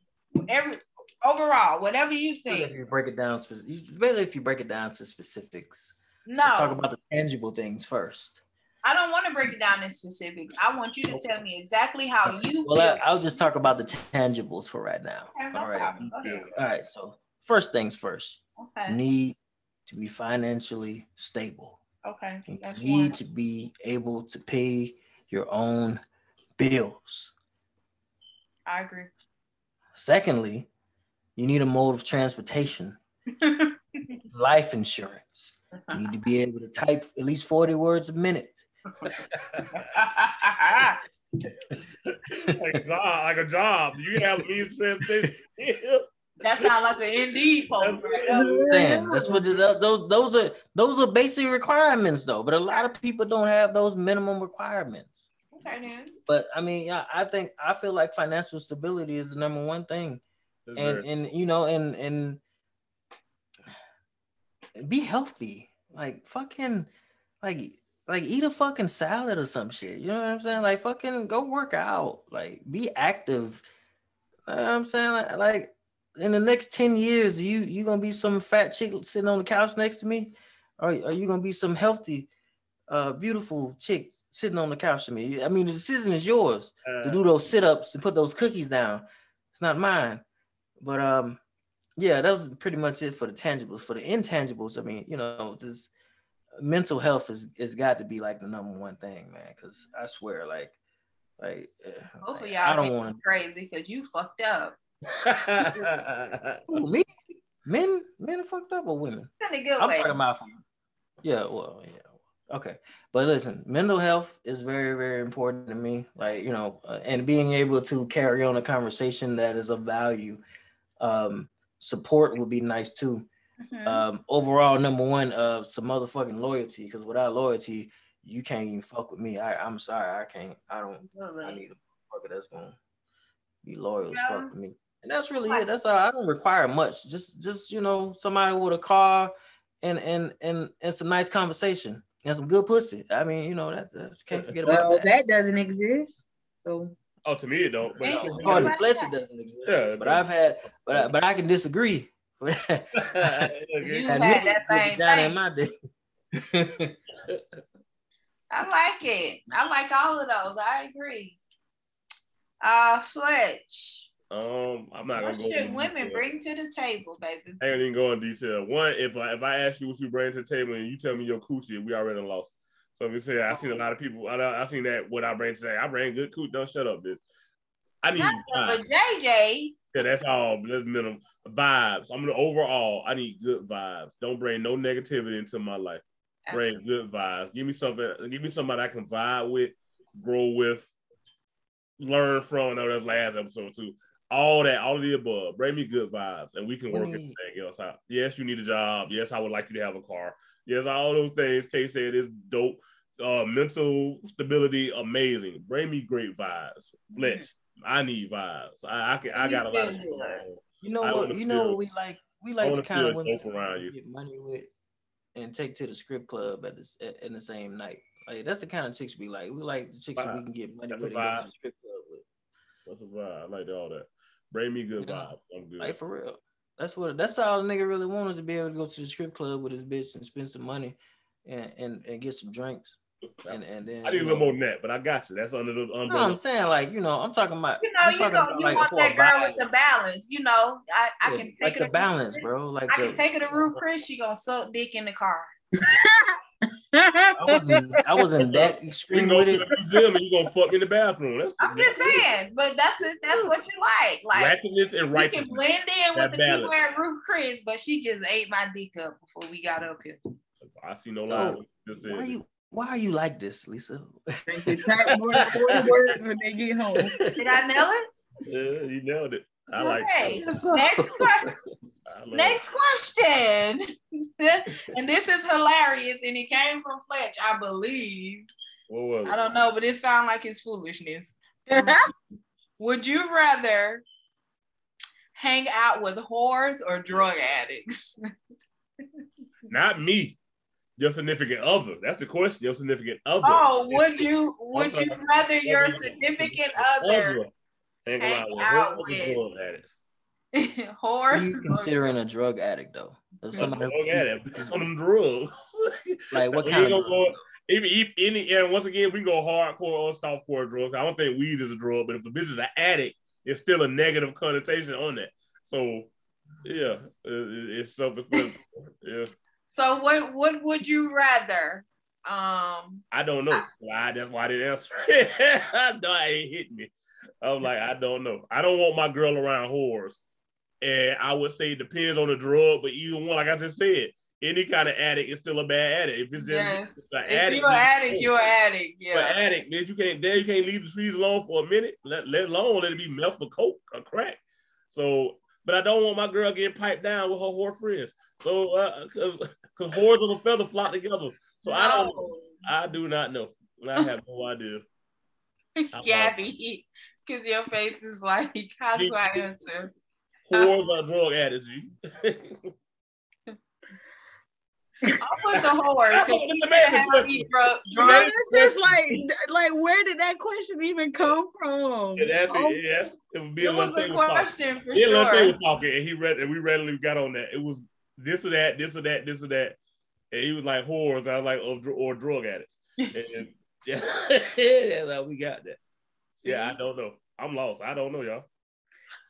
every overall, whatever you think. If think. you break it down, spec- you- really, if you break it down to specifics, let's talk about the tangible things first. I don't want to break it down in specifics. I want you to tell me exactly how you Well. I, I'll just talk about the tangibles for right now. Okay, no All right. ahead. All right. So first things first, Okay. need to be financially stable. Okay. You That's need one. to be able to pay your own bills. I agree. Secondly, you need a mode of transportation, life insurance. You need to be able to type at least 40 words a minute. Like, a job, like a job. You have me transportation. that sounds like an Indeed post right. Damn, that's what those those are those are basic requirements though. But a lot of people don't have those minimum requirements. Okay, then. But I mean, I, I think I feel like financial stability is the number one thing. and and you know and and be healthy like fucking like like eat a fucking salad or some shit you know what i'm saying? Like fucking go work out like be active you know what i'm saying? Like, like in the next 10 years you you gonna be some fat chick sitting on the couch next to me? Or are you gonna be some healthy uh beautiful chick sitting on the couch to me? I mean the decision is yours to do those sit-ups and put those cookies down. It's not mine. But um yeah that was pretty much it for the tangibles for the intangibles i mean you know this mental health is is got to be like the number one thing man because i swear like like, y'all i don't want crazy because you fucked up. to me men men are fucked up or women In a good i'm way. talking about yeah well yeah okay but listen mental health is very very important to me like you know uh, and being able to carry on a conversation that is of value um support would be nice too Mhm. um overall number one uh some motherfucking loyalty because without loyalty you can't even fuck with me i i'm sorry i can't i don't i need a fucker that's gonna be loyal as fuck to me and that's really it that's all i don't require much just just you know somebody with a car and and and and some nice conversation and some good pussy i mean you know that's, that's can't forget about Well, that, that doesn't exist. So oh, to me it don't. But Thank I- you. Pardon, Yeah. Fletch it doesn't exist Yeah, but i've had but I, but i can disagree You Had had that with same in thing. my day I like it. I like all of those. I agree. Uh, Fletch, Um, I'm not what gonna go. should women detail. bring to the table, baby? I ain't even go in detail. One, if I if I ask you what you bring to the table and you tell me your coochie, we already lost. So if you say I seen a lot of people, I I seen that what I bring today. I bring good cooch. Don't shut up, bitch. I need Nothing, but. JJ, Yeah, that's all. That's minimum vibes. I'm gonna overall. I need good vibes. Don't bring no negativity into my life. Bring good vibes. Give me something. Give me somebody I can vibe with, grow with, learn from. I know that's last episode too. All that, all of the above. Bring me good vibes, and we can work Mm. everything else out. Yes, you need a job. Yes, I would like you to have a car. Yes, all those things. Kay said is dope. Uh, mental stability, amazing. Bring me great vibes. Fletch, I need vibes. I, I can. I got a lot of shit. You know what? wanna You know feel- what we like? We like the wanna kind of women around you. get money with and take to the strip club at this at, in the same night. Like that's the kind of chicks we like. We like the chicks that we can get money That's with and go to the strip club with. That's a vibe. I like all that. Bring me good Yeah. vibes. I'm good. Like for real. That's what that's all the nigga really wants is to be able to go to the strip club with his bitch and spend some money and and, and get some drinks. And and then I need a you little know- more than that, but I got you. That's under the No, umbrella. I'm saying like you know I'm talking about you know, I'm you talking know, about, you like, want that girl with the balance. You know, I, I Yeah, can take like her the to balance, Ruth bro. Like I the, can take her to Ruth Chris. She gonna suck dick in the car. I wasn't I wasn't that We extreme can go with to it. the museum and you gonna fuck me in the bathroom. That's I'm just saying, but that's it. That's what you like. Like ratchetness and you can blend in That with the balance. people at Ruth Chris, but she just ate my dick up before we got up here. I see no lie. Oh, Just Why you why are you like this, Lisa? They should type more than 40 words when they get home. Did I nail it? Yeah, you nailed it. I like. okay. Next sir. question. Next question. and this is hilarious, and it came from Fletch, I believe. What was I don't know, but it sounds like it's foolishness. Would you rather hang out with whores or drug addicts? Not me. Your significant other. That's the question. Your significant other. Oh, would you would you rather your significant other Hang hang around with out whores with- and drug addicts. Whore? you considering a drug addict though? Or Somebody Drug who- addict. On them drugs. like what kind of drug? Even, even any, and once again, we can go hardcore or softcore drugs. I don't think weed is a drug, but if a bitch is an addict, it's still a negative connotation on that. So, yeah, it- it's self-explanatory. yeah, So what what would you rather? Um I don't know. Why? That's why I didn't answer. no, it ain't hitting me. I'm like, I don't know. I don't want my girl around whores, and I would say it depends on the drug. But either one, like I just said, any kind of addict is still a bad addict. If it's just yes. an If addict, you're an addict, you're an addict. But Yeah. addict, man, you can't there you can't leave the trees alone for a minute, let, let alone let it be meth or coke or crack. So, but I don't want my girl getting piped down with her whore friends. So, uh, cause cause whores of a feather flock together. So I don't, I do not know. I have no idea. Gabby, because your face is like, how do I answer? Whores are drug addicts. G. I'll put the whores. That's 'cause what it's you a man can't have question. drug, drug. just like, like, where did that question even come from? And actually, Oh, yeah, it was me It was a was talking. for Me Lante sure. was talking, and he read, and we readily got on that. It was this or that, this or that, this or that, and he was like whores. I was like, or, or drug addicts. And, yeah, yeah, like, we got that. Yeah, I don't know. I'm lost. I don't know, y'all.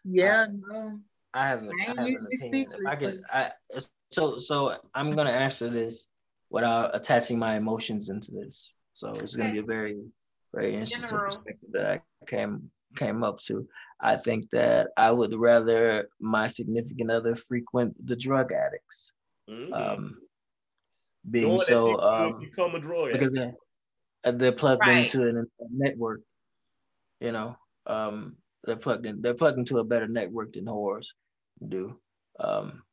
yeah, no. I have, a, I I ain't have usually opinion. If I speechless, could, I so so I'm gonna answer this without attaching my emotions into this. So it's gonna be a very very interesting General. perspective that I came came up to. I think that I would rather my significant other frequent the drug addicts. Mhm. Um, being Knowing so you um become a drug addict. because they're, uh, they're plugged Right. into an, a network, you know. Um, they're plugged in. They're plugged into a better network than whores do. Um,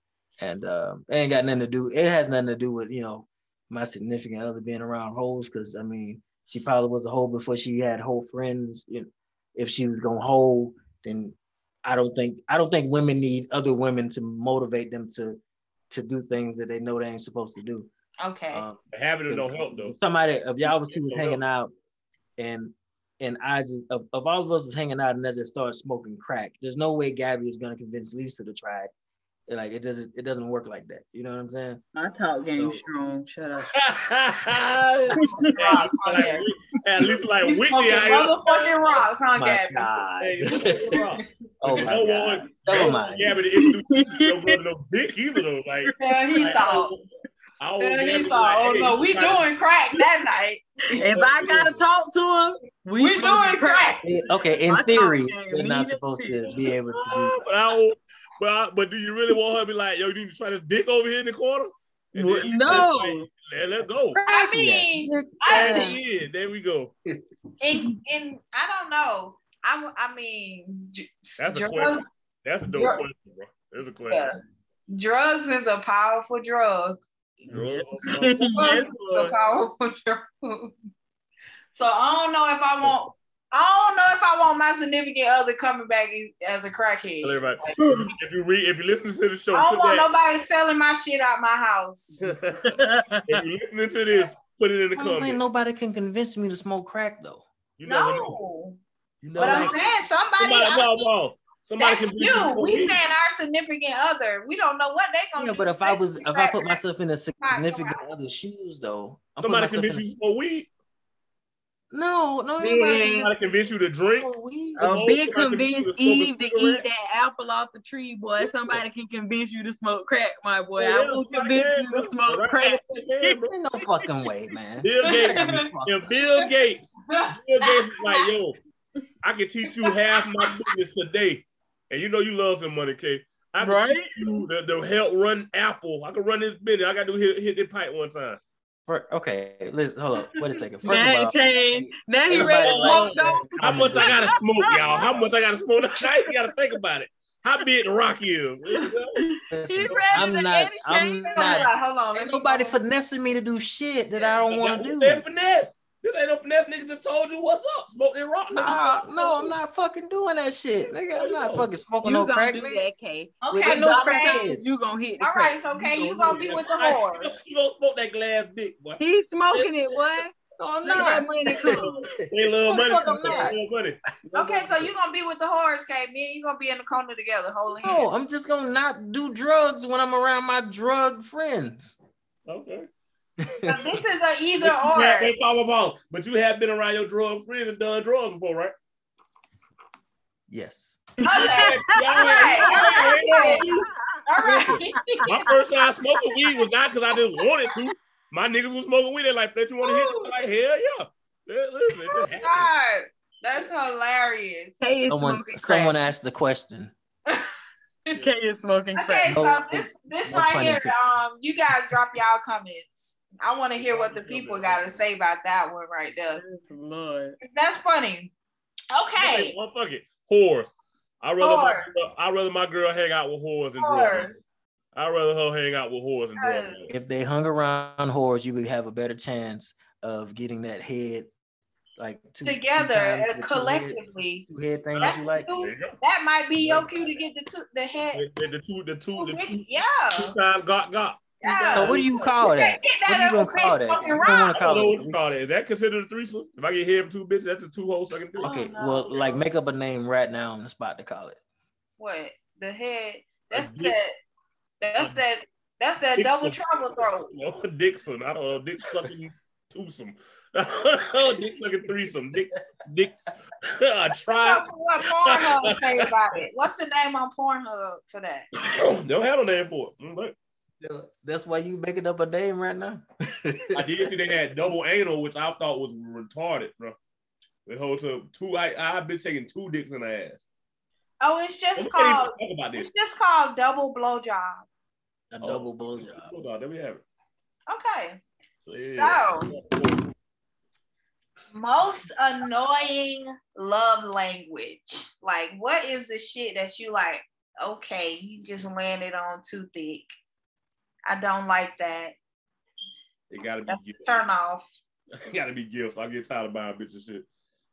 and um, it ain't got nothing to do. It has nothing to do with you know my significant other being around hoes because I mean she probably was a hoe before she had whole friends. You know, if she was gonna hoe, then I don't think I don't think women need other women to motivate them to to do things that they know they ain't supposed to do. Okay. Um, Having it don't help though. somebody if y'all was two was Don't help. hanging out and and I just of, of all of us was hanging out and as just started smoking crack, there's no way Gabby is gonna convince Lisa to try it. Like it doesn't it doesn't work like that. You know what I'm saying? My talk game So- strong. Shut up. Rocks, huh, Like, Gabby? At least like You Whitney smoking out here. motherfucking rocks, huh, My Gabby? Hey, you God. smoking rock. oh You my don't God. want- Never don't mind. want Gabby to introduce you to no no dick either though. Like, Hell, he like, thought. I don't want Hell, Gabby he thought. like, Oh hey, no, we trying to- doing crack that night. If I gotta talk to him, we, We doing crack. Eh, Okay, in theory, talk game you're not supposed to to be able to do But I don't, but, I, but do you really want her to be like, yo, you need to try this dick over here in the corner? And What? then- No. Let, let go. I mean, There I, he is. There we go. in, in, I don't know. I, I mean, j- That's a question. That's a dope Drug- question, bro. There's a question. yeah. drugs is a powerful drug. Drugs, yes, Drugs is a powerful drug. So I don't know if I want. I don't know if I want my significant other coming back as a crackhead. Tell everybody. Like, if you read, if you listen to the show, I don't want that. nobody selling my shit out my house. if you're listening to this, put it in the I don't think nobody can convince me to smoke crack though. You never know. No, You but never I'm know. saying somebody. Somebody, I- no, no. Somebody that's can be you. We saying our significant other. We don't know what they're gonna Yeah, do. but if I was if I put myself in a significant other's shoes though, I put Somebody can in be a, you smoke weed. No, no, Yeah. anybody Trying to convince you to drink. smoke. A Oh, big somebody convinced can smoke a Eve to eat that apple off the tree, boy. Somebody can convince you to smoke crack, my boy. Oh, I will convince you to smoke Right crack. there, no fucking way, man. Bill Gates, Gotta be fucked if. Bill Gates, Bill Gates was like, yo, I can teach you half my business today. And you know you love some money, Kay. I can Right? teach you the, the help run Apple. I can run this business. I got to hit, hit the pipe one time. For, okay, listen, hold on. Wait a second. First Now of all, it changed. Now he ready to smoke though. How much I gotta smoke, y'all? How much I gotta smoke? Now you gotta think about it. How big the rock you? Listen, He ready I'm to not. I'm not. Hold on. let Ain't nobody finessing me to do shit that I don't want to do. That finesse. This ain't no finesse. Nigga just told you what's up. Smoke that rock. nigga. Nah, no, I'm not fucking doing that shit, nigga. I'm not oh, fucking smoking You no gonna crack, do nigga. that, Kay. Okay, With no them dollar You gonna hit the All crack. right, so okay, you gonna gonna be with the whore. You gonna smoke that glass dick, boy. He's smoking it, boy. Oh no, I'm Look at that not. money come. They love money. I'm not. They love money. Okay, so you're gonna be with the whores, Kay. Me and you gonna be in the corner together, holding hands. No, I'm just gonna not do drugs when I'm around my drug friends. Okay. So this is an either You have- or. Wait, follow, follow. But you have been around your drug friends and done drugs before, right? Yes. Okay. Y'all All right, all right, all right. My first time smoking weed was not because I just wanted to. My niggas was smoking weed. They're like, Fletch, you want to hit? I'm like, hell yeah. Yeah, Listen, it just happened. God, that's hilarious. Kay is Someone, smoking someone crack. asked the question. Kay is smoking crack? Okay, crack. so No- this this no right pun here, um, you guys drop y'all comments. I want to hear what the people got to say about that one right there. Lord. That's funny. Okay, Well, fuck it. Whores. I rather Whores. girl, I rather my girl hang out with whores and drugs. whores. I rather her hang out with whores and drugs. If they hung around whores, you would have a better chance of getting that head, like two, two together times the two collectively. head, two head thing that you like. two- There you go. that might be your cue to get the two, the head. The, the two, the two, two the two, bitches. Yeah. two time got got. Yeah. So what do you call that? Get What are you gonna call that? You don't wanna call don't it what you call that. Is that considered a threesome? If I get head from two bitches, that's a two hoes sucking dick. Okay, oh, no. well, like make up a name right now on the spot to call it. What the head? That's that. That's that. That's that Dick double trouble throw. No, Dixon. I don't know. Dick sucking twosome. dick sucking threesome. Dick, dick. I tried. What Pornhub say about it? What's the name on Pornhub for that? Don't have a name for it. Mm, But That's why you making up a name right now. I did see they had double anal, which I thought was retarded, bro. They hold to two. I I've been taking two dicks in the ass. Oh, it's just can't called. talk about this. It's just called double blowjob. a Oh, double blowjob. Hold on, there we have it. Okay. Yeah. Most annoying love language. Like, what is the shit that you like? Okay, you just landed on too thick. I don't like that. it gotta be That's gifts. turn off. It gotta be gifts. I get tired of buying bitches shit.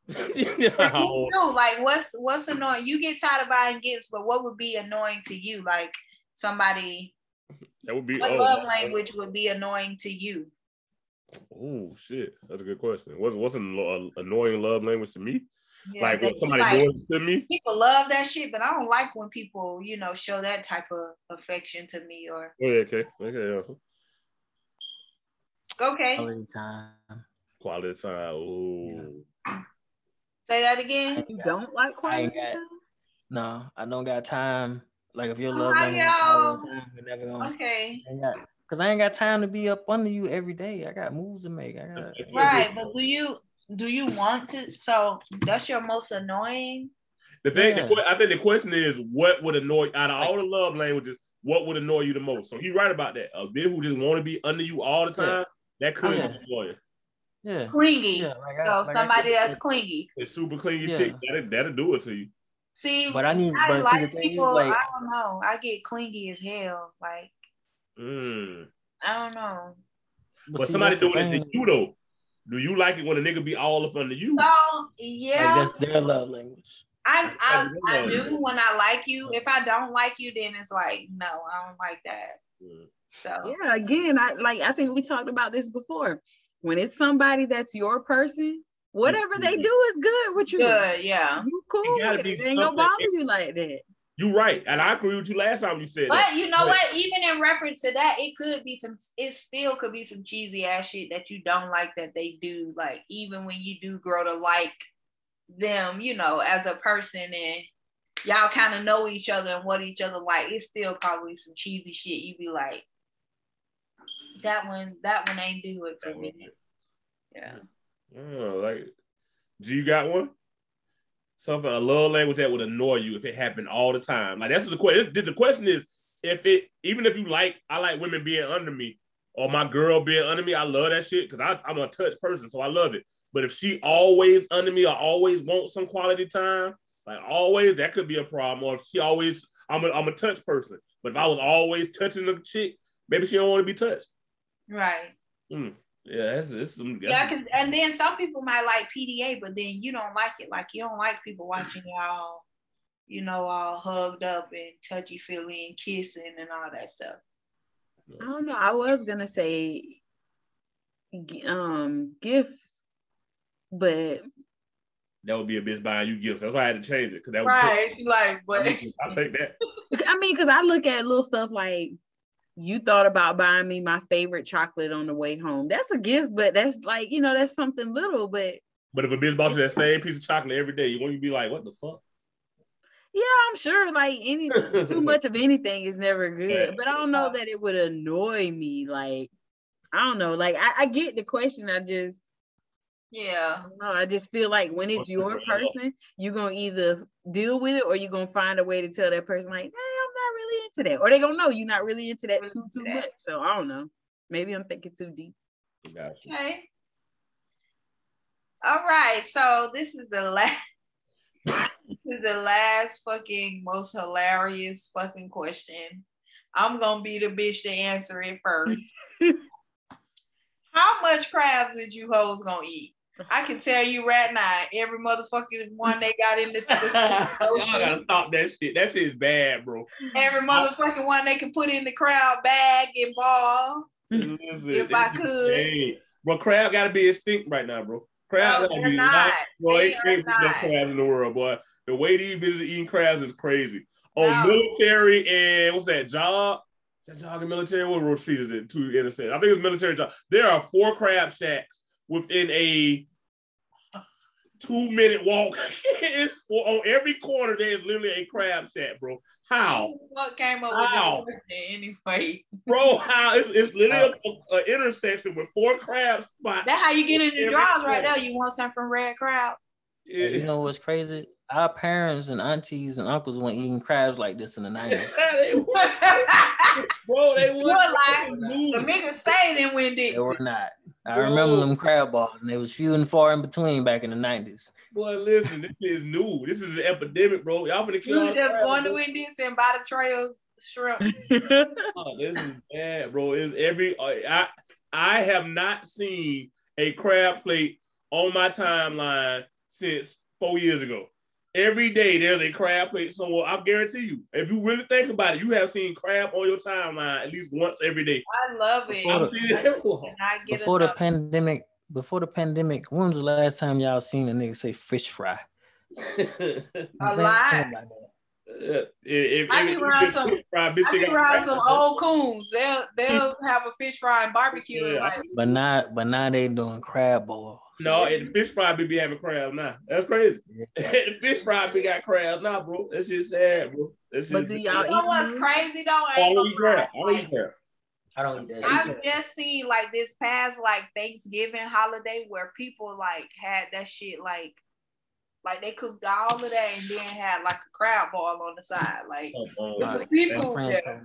Me too. Like, what's what's annoying? You get tired of buying gifts, but what would be annoying to you? Like somebody, that would be what oh, love language would be annoying to you? Oh shit, that's a good question. What's what's an uh, annoying love language to me? Yeah, like that when somebody like. doing to me? people love that shit, but I don't like when people, you know, show that type of affection to me or Oh, yeah, okay, okay, yeah. okay, Quality time. Quality time. Oh, say that again. You don't like quality ain't quiet got- No, I don't got time. Like if your Oh, love language is yo. all the time, we're never gonna. Okay. I Cause I ain't got time to be up under you every day. I got moves to make. I got. Right, but do you do you want to? So that's your most annoying. The thing, Yeah. que- I think the question is, what would annoy out of all the love languages? What would annoy you the most? So he's right about that. A bitch who just want to be under you all the time, that could Oh, yeah. annoy you. Yeah. Clingy. Yeah. Like I, So like somebody that's clingy. A super clean Yeah. chick, that'll, that'll do it to you. See, But I need. I But see, the like thing people. is, like, I don't know. I get clingy as hell. Like Mm. I don't know. But see, somebody doing it to you though. Do you like it when a nigga be all up under you? So Like yeah, that's their love language. I I, I Yeah. do when I like you. If I don't like you, then it's like no, I don't like that. Mm. So Yeah, again, I like I think we talked about this before. When it's somebody that's your person, whatever they do is good with you. good, yeah. You cool It with it. It ain't gonna bother you like that. You right, and I agree with you last time you said But that. you know But- what? Even in reference to that, it could be some. It still could be some cheesy ass shit that you don't like that they do. Like even when you do grow to like them, you know, as a person, and y'all kind of know each other and what each other like. It's still probably some cheesy shit. You'd be like, that one, that one ain't do it for me. Yeah. Oh, like, do you got one? Something a love language that would annoy you if it happened all the time. Like that's the question. The question is, if it even if you like, I like women being under me or my girl being under me. I love that shit because I'm a touch person, so I love it. But if she always under me I always want some quality time, like always, that could be a problem. Or if she always, I'm a, I'm a touch person. But if I was always touching the chick, maybe she don't want to be touched. Right. Mm. Yeah, that's, that's some. That's Yeah, 'cause- and then some people might like PDA, but then you don't like it. Like you don't like people watching y'all, you know, all hugged up and touchy feely and kissing and all that stuff. I don't know. I was gonna say um gifts, but that would be a bitch buying you gifts. That's why I had to change it because that would Right. Like, but I'll take that. I mean, because I look at little stuff like you thought about buying me my favorite chocolate on the way home. That's a gift, but that's like you know that's something little, but But if a bitch bought you that same piece of chocolate every day, you want to be like, what the fuck? yeah, I'm sure like any too much of anything is never good. But I don't know that it would annoy me. Like I don't know. Like I, I get the question. I just yeah. I. I just feel like when it's your person, you're gonna either deal with it or you're gonna find a way to tell that person like, hey, I'm not really into that, or they gonna know you're not really into that too too much. So I don't know. Maybe I'm thinking too deep. Gotcha. Okay. All right. So this is the last. this is the last fucking most hilarious fucking question. I'm gonna be the bitch to answer it first. How much crabs did you hoes gonna eat? I can tell you right now, every motherfucking one they got in this, Y'all gotta stop that shit. That shit is bad, bro. every motherfucking one they can put in the crowd bag and ball. Listen, If I could. ain't- Bro, crab gotta be extinct right now, bro. Crab No, gotta they're be not. Boy, They it are can't be no not. crabs in the world, boy. The way these bitches eating crabs is crazy. On No. military and what's that Jog? Is that jogging military? What road street is it? Two interstate. I think it's military Jog. There are four crab shacks within a two minute walk. it's four, on every corner. There is literally a crab shack, bro. How, What came up How? with that anyway? bro? How? It's, it's literally an intersection with four crab spots. That's how you get in the Every draws right now. You want something from Red Crab? Hey, you know what's crazy? Our parents and aunties and uncles weren't eating crabs like this in the 90s. they would, bro, they would. You were like, the niggas say them when They Dixie. were not. I remember them crab balls, and they was few and far in between back in the 90s. Boy, listen, this is new. This is an epidemic, bro. Y'all finna kill You all was the just crabs, going to bro. Winn Dixie and buy the tray of shrimp. Oh, this is bad, bro. Is every I I have not seen a crab plate on my timeline since four years ago. Every day there's a crab plate somewhere. I guarantee you, if you really think about it, you have seen crab on your timeline at least once every day. I love it. Before I've it everywhere. And I get Before the pandemic, before the pandemic, when was the last time y'all seen a nigga say fish fry? A lot. think. If, if, I be if- around some- if- fried bitch I be got around some old coons. They'll they'll have a fish fry and barbecue. and Yeah. like, But not, but now they doing crab balls. No, and the fish fry be having crabs now. That's crazy. Yeah. the fish fry be got crabs now, bro. That's just sad, bro. That's just But do y'all you know what's crazy though? I I ain't don't gonna eat crab. lie. I don't eat Like, crab. I don't eat that. I've just seen like this past like Thanksgiving holiday where people like had that shit like like they cooked all of that and then had like a crab ball on the side. Like oh, it My- my friend told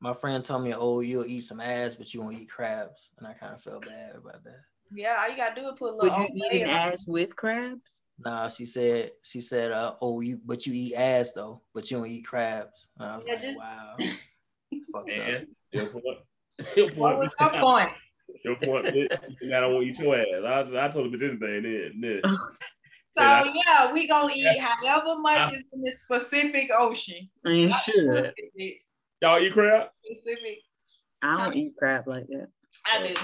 my friend told me, "Oh, you'll eat some ass, but you won't eat crabs," and I kind of felt bad about that. Yeah, all you gotta do is put a little. Would you eat an ass with crabs? Nah, she said, she said, uh, "Oh, you, but you eat ass though, but you don't eat crabs." And I was Yeah, like, just- "Wow, it's fucked up." Your point. Your point. What was your point? Your point. bitch. I don't want to eat your ass. I, I told him anything then. then. So I- yeah, we gonna eat however much is in the Pacific Ocean. I mean, should. Y'all eat crab? Pacific. I don't eat crab like that. I do.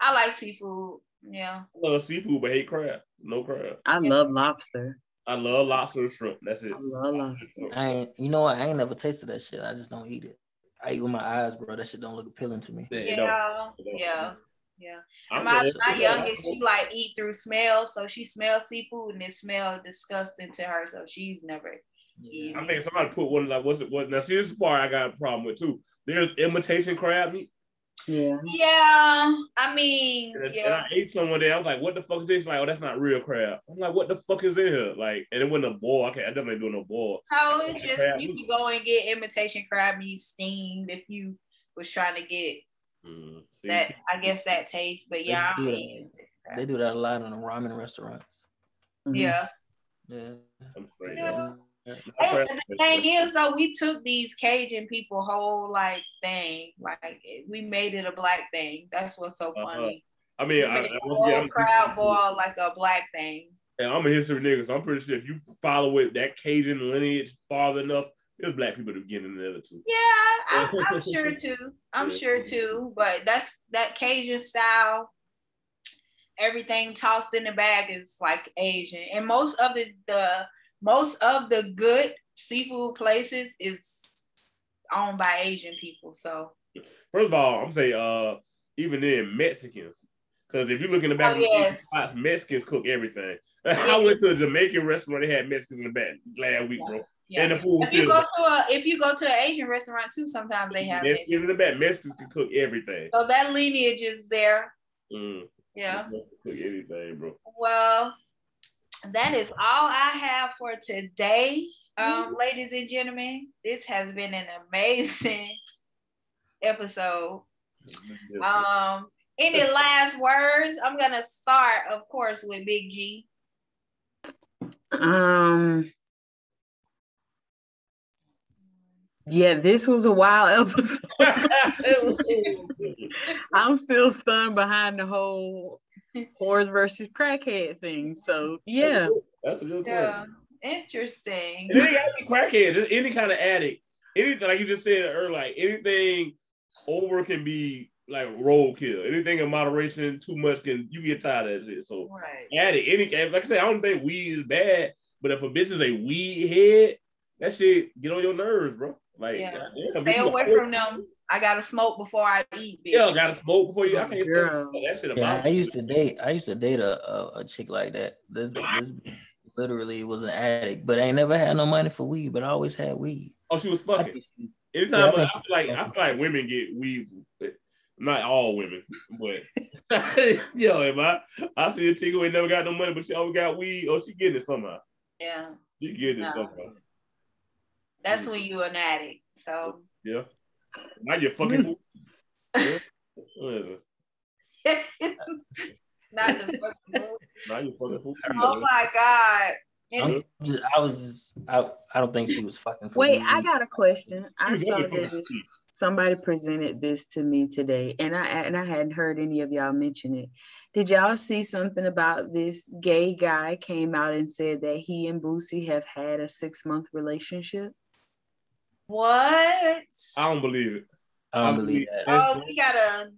I like seafood. Yeah. I love seafood, but hate crab. No crab. I love lobster. I love lobster and shrimp. That's it. I love lobster. I ain't, you know what? I ain't never tasted that shit. I just don't eat it. I eat with my eyes, bro. That shit don't look appealing to me. Yeah, it don't. Yeah, It don't. yeah, yeah. I'm my glad- my youngest, she like eat through smell, so she smells seafood and it smells disgusting to her, so she's never. Yeah. I think somebody put one like what's it what now see this is part I got a problem with too. There's imitation crab meat. Yeah. Yeah, I mean, And, and I ate some one day. I was like, what the fuck is this? Like, oh, that's not real crab. I'm like, what the fuck is in here? Like, and it wasn't a boil. I can't I definitely do no boil. so it's crab just you meat. can go and get imitation crab meat steamed if you was trying to get Mm, see, that. I guess that taste, but yeah, I do don't that. eat imitation crab. They do that a lot in the ramen restaurants. Mhm. yeah. Yeah. I'm straight Yeah. And the thing is, though, we took these Cajun people whole like thing, like we made it a black thing. That's what's so Uh-huh. funny. I mean, I, I, once again, I'm, crowd ball like a black thing. and I'm a history nigga, so I'm pretty sure if you follow it that Cajun lineage far enough, there's black people to get in the other two. Yeah, I'm, I'm sure too. I'm Yeah. sure too. But that's that Cajun style. Everything tossed in the bag is like Asian, and most of the the most of the good seafood places is owned by Asian people. So First of all, I'm saying, uh, even then Mexicans, because if you look in the back, Oh, of the yes. spots, Mexicans cook everything. I went to a Jamaican restaurant; they had Mexicans in the back last week, bro. yeah. And the food If you go to a if you go to an Asian restaurant too, sometimes they have Mexicans Mexican. in the back. Mexicans can cook everything. So that lineage is there. Mm. Yeah. Cook anything, bro. Well, that is all I have for today, um, ladies and gentlemen. This has been an amazing episode. Um, any last words? I'm gonna start, of course, with Big G. Um. Yeah, this was a wild episode. I'm still stunned behind the whole whores versus crackhead thing. So yeah, That's a good Yeah, point. interesting. And it ain't gotta be crackhead, just any kind of addict. Anything like you just said earlier, like anything over can be like roadkill. Anything in moderation, too much can you get tired of it. So Right. addict, any like I said, I don't think weed is bad, but if a bitch is a weed head, that shit get on your nerves, bro. Like Yeah. goddamn, Stay away from them. I gotta smoke before I eat, bitch. Yeah, gotta smoke before you. I can't Girl. say oh, that shit Yeah. I used to date. I used to date a a, a chick like that. This this literally was an addict, but I ain't never had no money for weed. But I always had weed. Oh, she was fucking. think she- Anytime Yeah, I I, feel she- like I feel like women get weed, but not all women, but yo, if I I see a chick who ain't never got no money, but she always got weed, or she getting it somehow. Yeah, She getting it somehow. that's when you an addict. So Yeah. Now you're fucking. Yeah. Not the fucking Now you're fucking. Oh my god. I'm just, I was just, I, I don't think she was fucking. For wait, weed. I got a question. I saw this. Somebody presented this to me today, and I and I hadn't heard any of y'all mention it. Did y'all see something about this gay guy came out and said that he and Boosie have had a six month relationship? What? I don't believe it. I don't believe that. Oh, we gotta.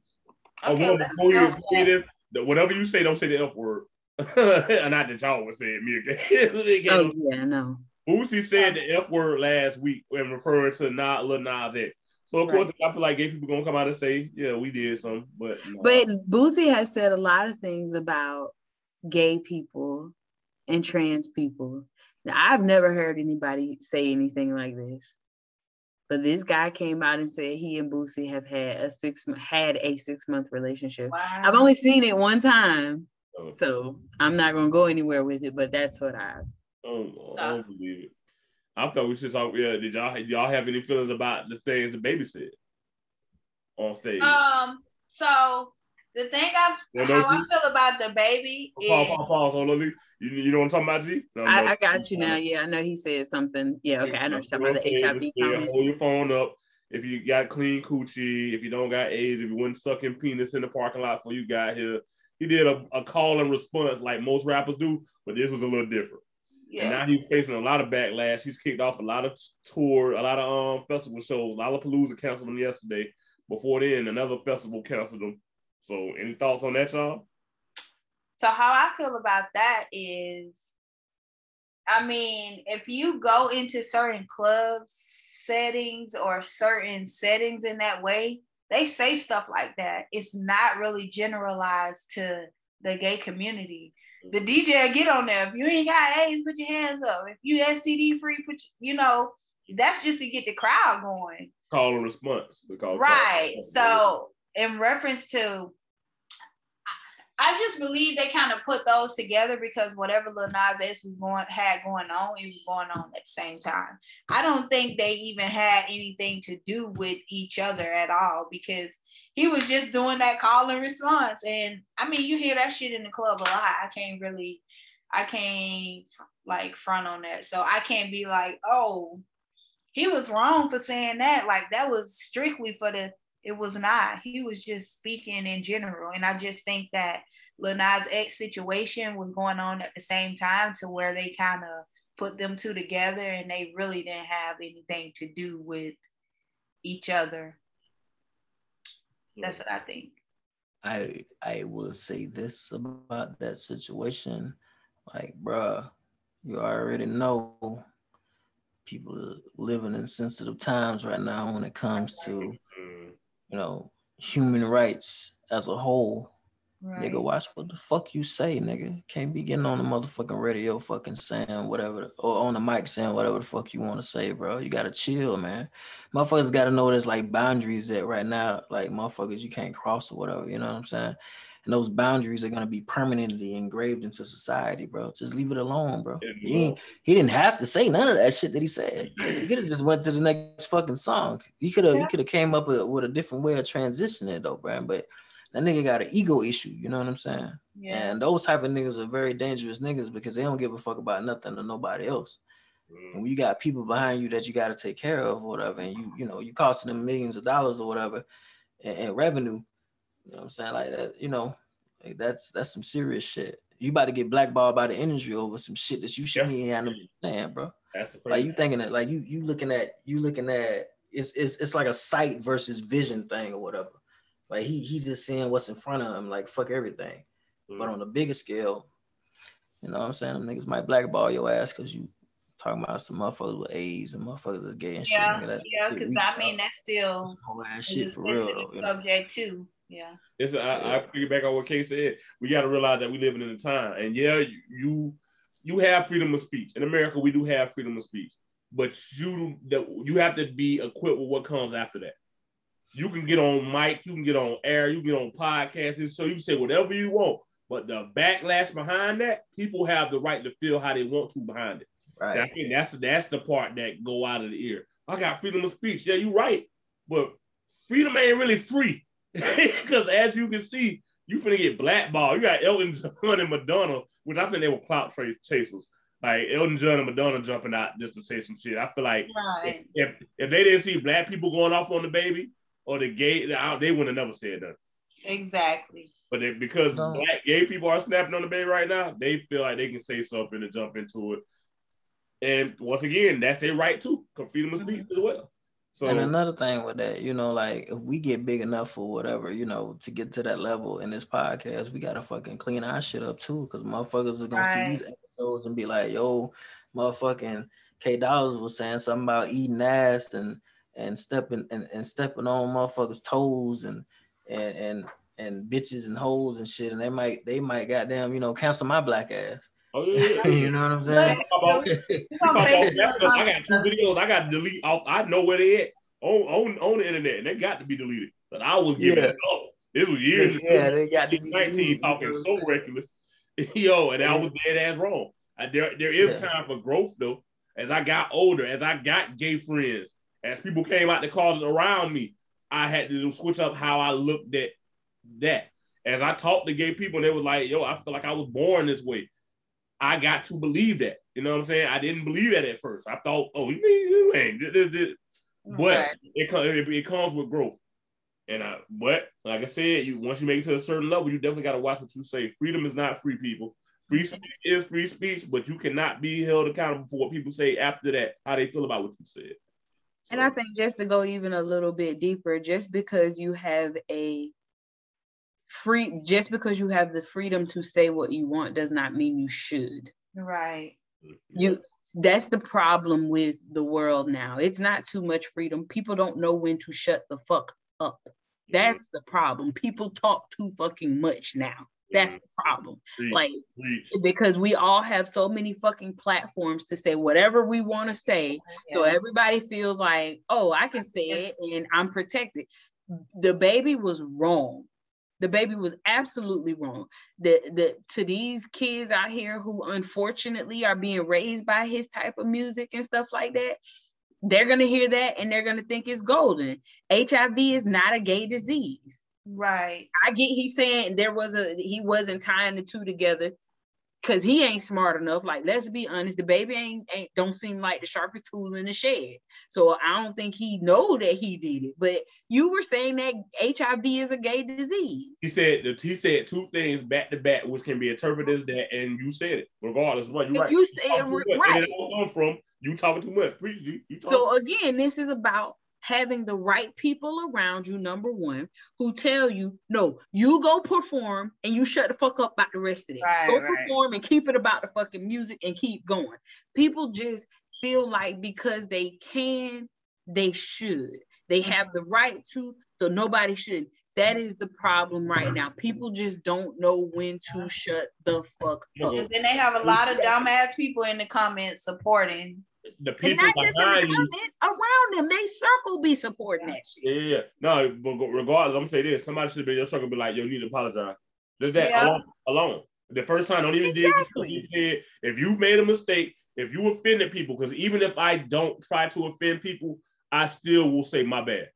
Oh, Okay, bro, let's before you go before you back. this, whatever you say, don't say the F word. Not that y'all would say it, me again. Oh yeah, no. Boosie said the F word last week when referring to not Lil Nas X. So of course, I feel like gay people gonna come out and say, "Yeah, we did something," but no. But Boosie has said a lot of things about gay people and trans people. Now, I've never heard anybody say anything like this. But this guy came out and said he and Boosie have had a six had a six month relationship. Wow. I've only seen it one time, Oh, so I'm not gonna go anywhere with it. But that's what I. oh, I don't believe it. I thought we should talk. Yeah, did y'all y'all have any feelings about the things DaBaby said on stage? Um. So the thing I Yeah, how no, I feel about DaBaby pause, is pause, pause. Hold on, Lee. You, you know what I'm talking about, G? No, no. I, I got you now. Yeah, I know he said something. Yeah, okay, I know you're about the HIV Yeah, comment. hold your phone up. If you got clean coochie, if you don't got AIDS, if you wasn't sucking penis in the parking lot before you got here, he did a, a call and response like most rappers do, but this was a little different. Yeah. And now he's facing a lot of backlash. He's kicked off a lot of tour, a lot of um festival shows. Lollapalooza canceled him yesterday. Before then, another festival canceled him. So, any thoughts on that, y'all? So how I feel about that is, I mean, if you go into certain clubs settings or certain settings in that way, they say stuff like that. It's not really generalized to the gay community. The mm-hmm. DJ get on there. If you ain't got AIDS, put your hands up. If you STD free, put your, you know, that's just to get the crowd going. Call and response. Call Right. call. So in reference to I just believe they kind of put those together because whatever Lil Nas X was going had going on, it was going on at the same time. I don't think they even had anything to do with each other at all because he was just doing that call and response. And I mean, you hear that shit in the club a lot. I can't really, I can't like front on that. So I can't be like, oh, he was wrong for saying that. Like that was strictly for the it was not. He was just speaking in general. And I just think that Lil Nas X situation was going on at the same time to where they kind of put them two together and they really didn't have anything to do with each other. That's what I think. I I will say this about that situation. Like, bruh, you already know people are living in sensitive times right now when it comes to. You know, human rights as a whole. Right. Nigga, watch what the fuck you say, nigga. Can't be getting on the motherfucking radio fucking saying whatever, or on the mic saying whatever the fuck you want to say, bro. You gotta chill, man. Motherfuckers gotta know there's like boundaries that right now, like motherfuckers, you can't cross or whatever, you know what I'm saying? And those boundaries are gonna be permanently engraved into society, bro. Just leave it alone, bro. He, he didn't have to say none of that shit that he said. He could have just went to the next fucking song. He could have he could have came up with, with a different way of transitioning it though, bro. But that nigga got an ego issue, you know what I'm saying? Yeah. And those type of niggas are very dangerous niggas because they don't give a fuck about nothing or nobody else. Mm. And when you got people behind you that you got to take care of or whatever, and you, you know, you costing them millions of dollars or whatever and, in revenue, you know what I'm saying? Like that, you know, like that's that's some serious shit. You about to get blackballed by the industry over some shit that you shouldn't even have no saying, bro. That's the first. Like you thinking that, like you you looking at you looking at it's it's it's like a sight versus vision thing or whatever. Like he he's just seeing what's in front of him, like fuck everything. But Mm. on a bigger scale, you know what I'm saying? Them niggas might blackball your ass because you talking about some motherfuckers with AIDS and motherfuckers that's gay and shit. Yeah, nigga. That yeah, shit because I mean that's still That's some whole ass shit for real sensitive though. You know? subject too. Yeah. It's, I, I piggyback on what Kay said. We got to realize that we living in a time, and yeah, you, you you have freedom of speech in America. We do have freedom of speech, but you that you have to be equipped with what comes after that. You can get on mic, you can get on air, you can get on podcasts, so you can say whatever you want. But the backlash behind that, people have the right to feel how they want to behind it. And I Right. think that's that's the part that go out of the ear. I got freedom of speech. Yeah, you're right, but freedom ain't really free because as you can see, you finna get blackballed. You got Elton John and Madonna, which I think they were clout tra- chasers. Like Elton John and Madonna jumping out just to say some shit. I feel like Right. if if they didn't see black people going off on DaBaby or the gay, they wouldn't have never said that. Exactly. But they, because No. black gay people are snapping on DaBaby right now, they feel like they can say something to jump into it. And once again, that's their right too, because freedom of speech mm-hmm. as well. So and another thing with that, you know, like if we get big enough or whatever, you know, to get to that level in this podcast, we gotta fucking clean our shit up too, because motherfuckers are gonna see these episodes and be like, "Yo, motherfucking K Dollars was saying something about eating ass and and stepping and, and stepping on motherfuckers' toes and and and and bitches and hoes and shit, and they might they might goddamn you know cancel my black ass. Oh, yeah, yeah, you know what I'm saying? About- It's how on about Facebook. that stuff? I got two videos I got to delete off. I know where they at on, on, on the internet, and they got to be deleted. But I was giving Yeah. it up. This was years ago. yeah, they got to be 19 deleted, talking so reckless. Yo, and I was dead ass wrong. Uh, there, there is Yeah. time for growth though. As I got older, as I got gay friends, as people came out the closet around me, I had to switch up how I looked at that. As I talked to gay people, they were like, "Yo, I feel like I was born this way." I got to believe that. You know what I'm saying? I didn't believe that at first. I thought, "Oh, you mean you ain't?" This, this. But Right. it, it it comes with growth. And I, but like I said, you once you make it to a certain level, you definitely got to watch what you say. Freedom is not free, people. Free mm-hmm. speech is free speech, but you cannot be held accountable for what people say after that, how they feel about what you said. And I think just to go even a little bit deeper, just because you have a free, just because you have the freedom to say what you want does not mean you should. Right. you that's the problem with the world now. It's not too much freedom. People don't know when to shut the fuck up. That's the problem. People talk too fucking much now. That's the problem. Preach, like preach. because we all have so many fucking platforms to say whatever we want to say. So everybody feels like oh i can say it and i'm protected. DaBaby was wrong DaBaby was absolutely wrong. The, the to these kids out here who unfortunately are being raised by his type of music and stuff like that they're going to hear that and they're going to think it's golden. Hiv is not a gay disease. Right. I get he's saying there was a he wasn't tying the two together because he ain't smart enough. Like, let's be honest, DaBaby ain't, ain't don't seem like the sharpest tool in the shed. So I don't think he know that he did it. But you were saying that HIV is a gay disease. He said that he said two things back to back, which can be interpreted as that, and you said it. Regardless, of what you're right. You said too much, and right. it all come from you talking too much. Preach, you, you So again, this is about having the right people around you, number one, who tell you, no, you go perform and you shut the fuck up about the rest of it. Right, go right. perform and keep it about the fucking music and keep going. People just feel like because they can, they should. They have the right to, so nobody should. That is the problem right now. People just don't know when to shut the fuck up. And then they have a lot of dumbass people in the comments supporting. The And people not just in the comments, around them, they circle be supporting that shit. Yeah, yeah. No, but regardless, I'm gonna say this: somebody should be your circle, be like, "Yo, you need to apologize." Just that Yeah. alone, alone. The first time, don't even dig Exactly. you did. If you made a mistake, if you offended people, because even if I don't try to offend people, I still will say my bad.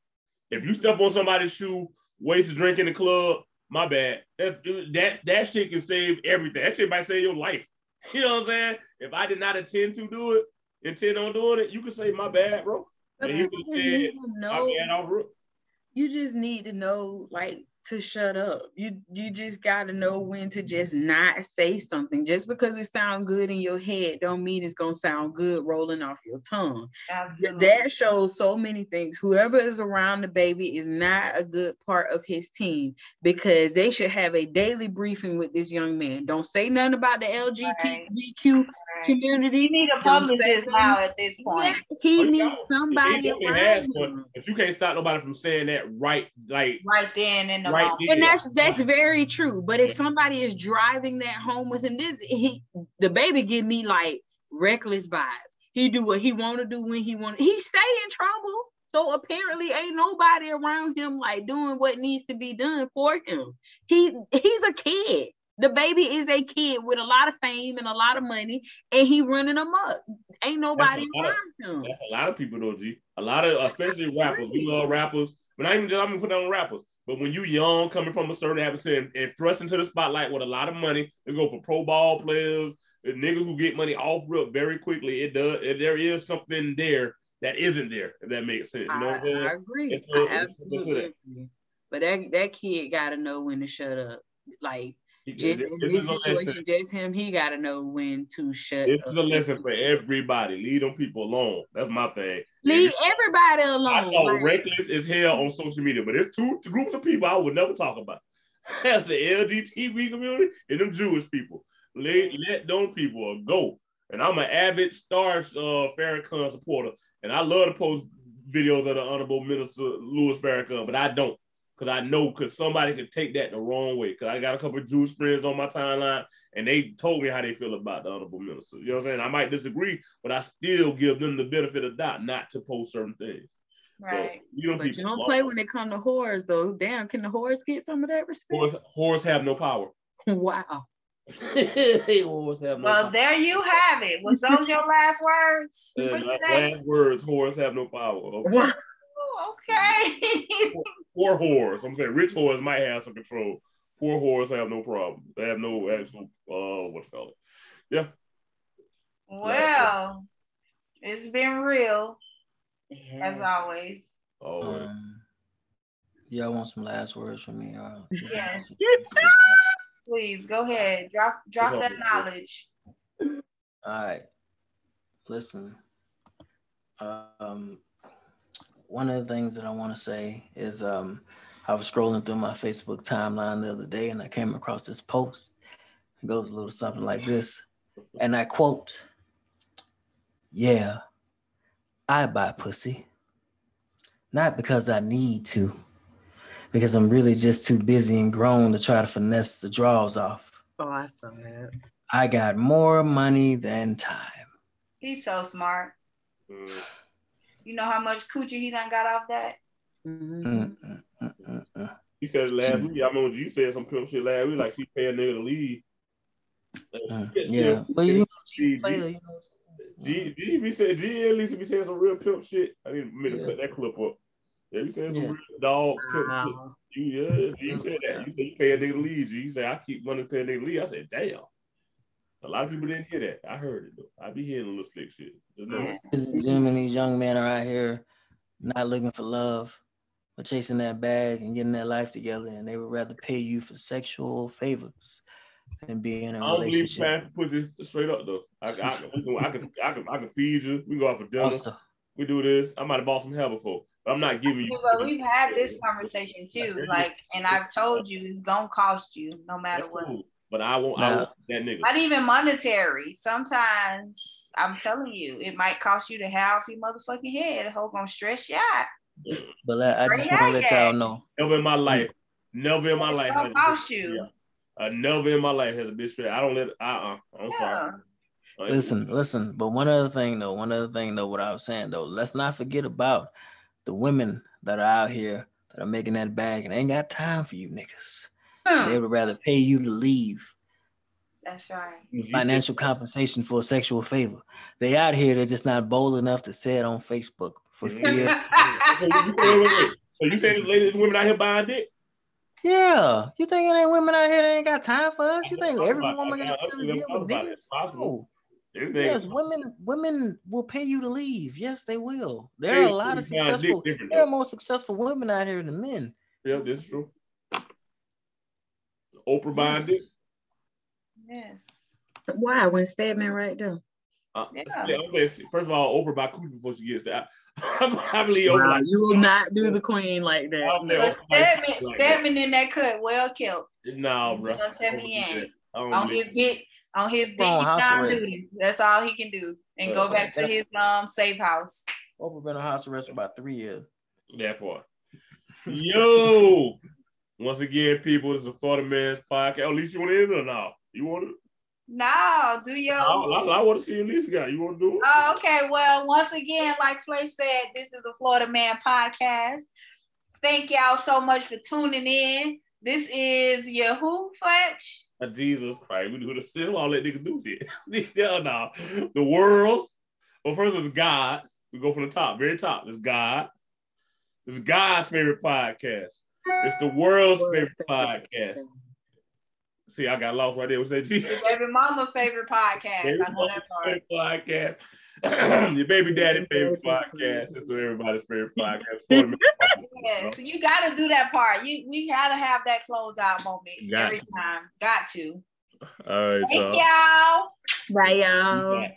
If you step on somebody's shoe, waste a drink in the club, my bad. That that that shit can save everything. That shit might save your life. You know what I'm saying? If I did not intend to do it, intend on doing it, you can say my bad, bro. But And you people just say to my know. bad. You just need to know, like, to shut up. You you just gotta know when to just not say something. Just because it sounds good in your head, don't mean it's gonna sound good rolling off your tongue. Absolutely. That shows so many things. Whoever is around DaBaby is not a good part of his team because they should have a daily briefing with this young man. Don't say nothing about the LGBTQ Right. community. You need to Don't publish say this now at this Yeah, point. he Well, needs somebody He definitely around has him. one, but you can't stop nobody from saying that right, like Right then in the Right moment. and that's that's very true. But if somebody is driving that home with him, this he DaBaby give me like reckless vibes. He do what he want to do when he want. He stay in trouble. So apparently ain't nobody around him like doing what needs to be done for him. He he's a kid. DaBaby is a kid with a lot of fame and a lot of money, and he running amok. Ain't nobody a lot of- around him. That's a lot of people though, G. A lot of especially rappers. We love rappers, but not even just I'm gonna put on rappers. But when you young, coming from a certain atmosphere and, and thrust into the spotlight with a lot of money, they go for pro ball players, niggas who get money off rip very quickly. It does. It, there is something there that isn't there. If that makes sense. You know I? I agree. A- I absolutely agree. But that that kid got to know when to shut up. Like just in This this is a lesson. situation, just him, he got to know when to shut This up. is a lesson for everybody. Leave them people alone. That's my thing. Leave everybody alone. I talk like- reckless as hell on social media, but there's two groups of people I would never talk about. That's the LGBT community and them Jewish people. Let, let them people go. And I'm an avid Star uh, Farrakhan supporter, and I love to post videos of the Honorable Minister Louis Farrakhan, but I don't because I know because somebody could take that the wrong way. Because I got a couple of Jewish friends on my timeline, and they told me how they feel about the Honorable Minister. You know what I'm saying? I might disagree, but I still give them the benefit of doubt not to post certain things. Right. So you don't But you don't play when it come to whores, though. Damn, can the whores get some of that respect? whores, whores have no power. wow. whores have no Well, power. there you have it. Was those your last words? Yeah, last, words, whores have no power. Wow. Oh, okay. Poor whores. I'm saying rich whores might have some control. Poor whores have no problem. They have no actual uh what's you call it. Yeah. well, it's been real as Yeah. always. Oh Um, y'all want some last words from me? Uh, Yes. Please go ahead. Drop drop It's that all knowledge. All right. Listen. Um, one of the things that I want to say is um, I was scrolling through my Facebook timeline the other day and I came across this post. It goes a little something like this. And I quote, Yeah, I buy pussy. Not because I need to, because I'm really just too busy and grown to try to finesse the draws off. Oh, I saw that. I got more money than time. He's so smart. Mm. You know how much coochie he done got off that? Mhm. Mm, mm, mm, mm, mm. He said last week. I remember you said some pimp shit last week, like she pay a nigga to leave. Mm, Yeah, but you know, G G- player, you know. G, G be saying, G at least be saying some real pimp shit. I need me to Yeah. put that clip up. Yeah, you saying some Yeah. real dog pimp shit. Wow. You, yeah, G you said that. You said you pay a nigga to leave. G, you said I keep money to pay a nigga to leave. I said, damn. A lot of people didn't hear that. I heard it though. I be hearing a little slick shit. Just know Yeah. Ladies and these young men are out here not looking for love, but chasing that bag and getting their life together, and they would rather pay you for sexual favors than be in a I don't believe relationship. paying for pussy straight up though. I, I, can- I, can, I, can, I can feed you. We go out for dinner. Also, We do this. I might have bought some hair before, but I'm not giving you. But we've had this conversation too. Like, and I've told you it's gonna cost you no matter That's what. cool. But I won't. I Nah. want that nigga. Not even monetary. Sometimes I'm telling you, it might cost you to have your motherfucking head. Hope gonna stress you out. but I, I just want to let y'all know. Never in my life. Never in my It's life. gonna cost you. Yeah. Uh, never in my life has a bitch straight. I don't let. Uh. uh I'm Yeah. sorry. Uh, Listen, listen. But one other thing, though, one other thing, though, what I was saying, though, let's not forget about the women that are out here that are making that bag and ain't got time for you niggas. Hmm. They would rather pay you to leave That's right. financial compensation for a sexual favor. They out here, they're just not bold enough to say it on Facebook for fear. So you saying ladies and women out here buying dick? Yeah, you think it ain't women out here that ain't got time for us? You think every woman that. got I time to deal with about it. niggas? Possible. No. Yes, women women will pay you to leave. Yes, they will. There are a lot of you find dick successful. There are more successful women out here than men. Yeah, this is true. Oprah buying dick. yes. Why? When Stedman right there. Uh, Yeah. yeah, okay, First of all, Oprah buy coochie before she gets that. I, I believe Oprah. Wow, like- you will not do the queen like that. I'll let But Oprah like- Stedman, like that. Stedman in that cut, well killed. Nah, bro. Don't tell me he ain't. I don't On his dick, on his dick, on house arrest. duty. That's all he can do. And Uh, go back to his um safe house. Oprah been on house arrest for about three years. that part. Yo, once again, people, this is a Florida Man's podcast. Oh, Lisa, you want to end it or no? You want to? No, do your I, I, I want to see Lisa guy. You want to do it? Oh, okay. Well, once again, like Fletch said, this is a Florida Man podcast. Thank y'all so much for tuning in. This is your who, Fletch? Uh, Jesus Christ, we do this. This is all that niggas do shit. yeah, no. The world's, well, first it's God's. We go from the top, very top. It's God. It's God's favorite podcast. It's the world's favorite podcast. See, I got lost right there. What's that? G? Your baby mama favorite podcast. I know that part. favorite podcast. Your baby daddy favorite podcast. It's everybody's favorite podcast. Florida Yeah, so you gotta do that part. You we gotta have that closeout moment Got every to. time. Got to. All right, Thank y'all. y'all. Bye, y'all. Bye.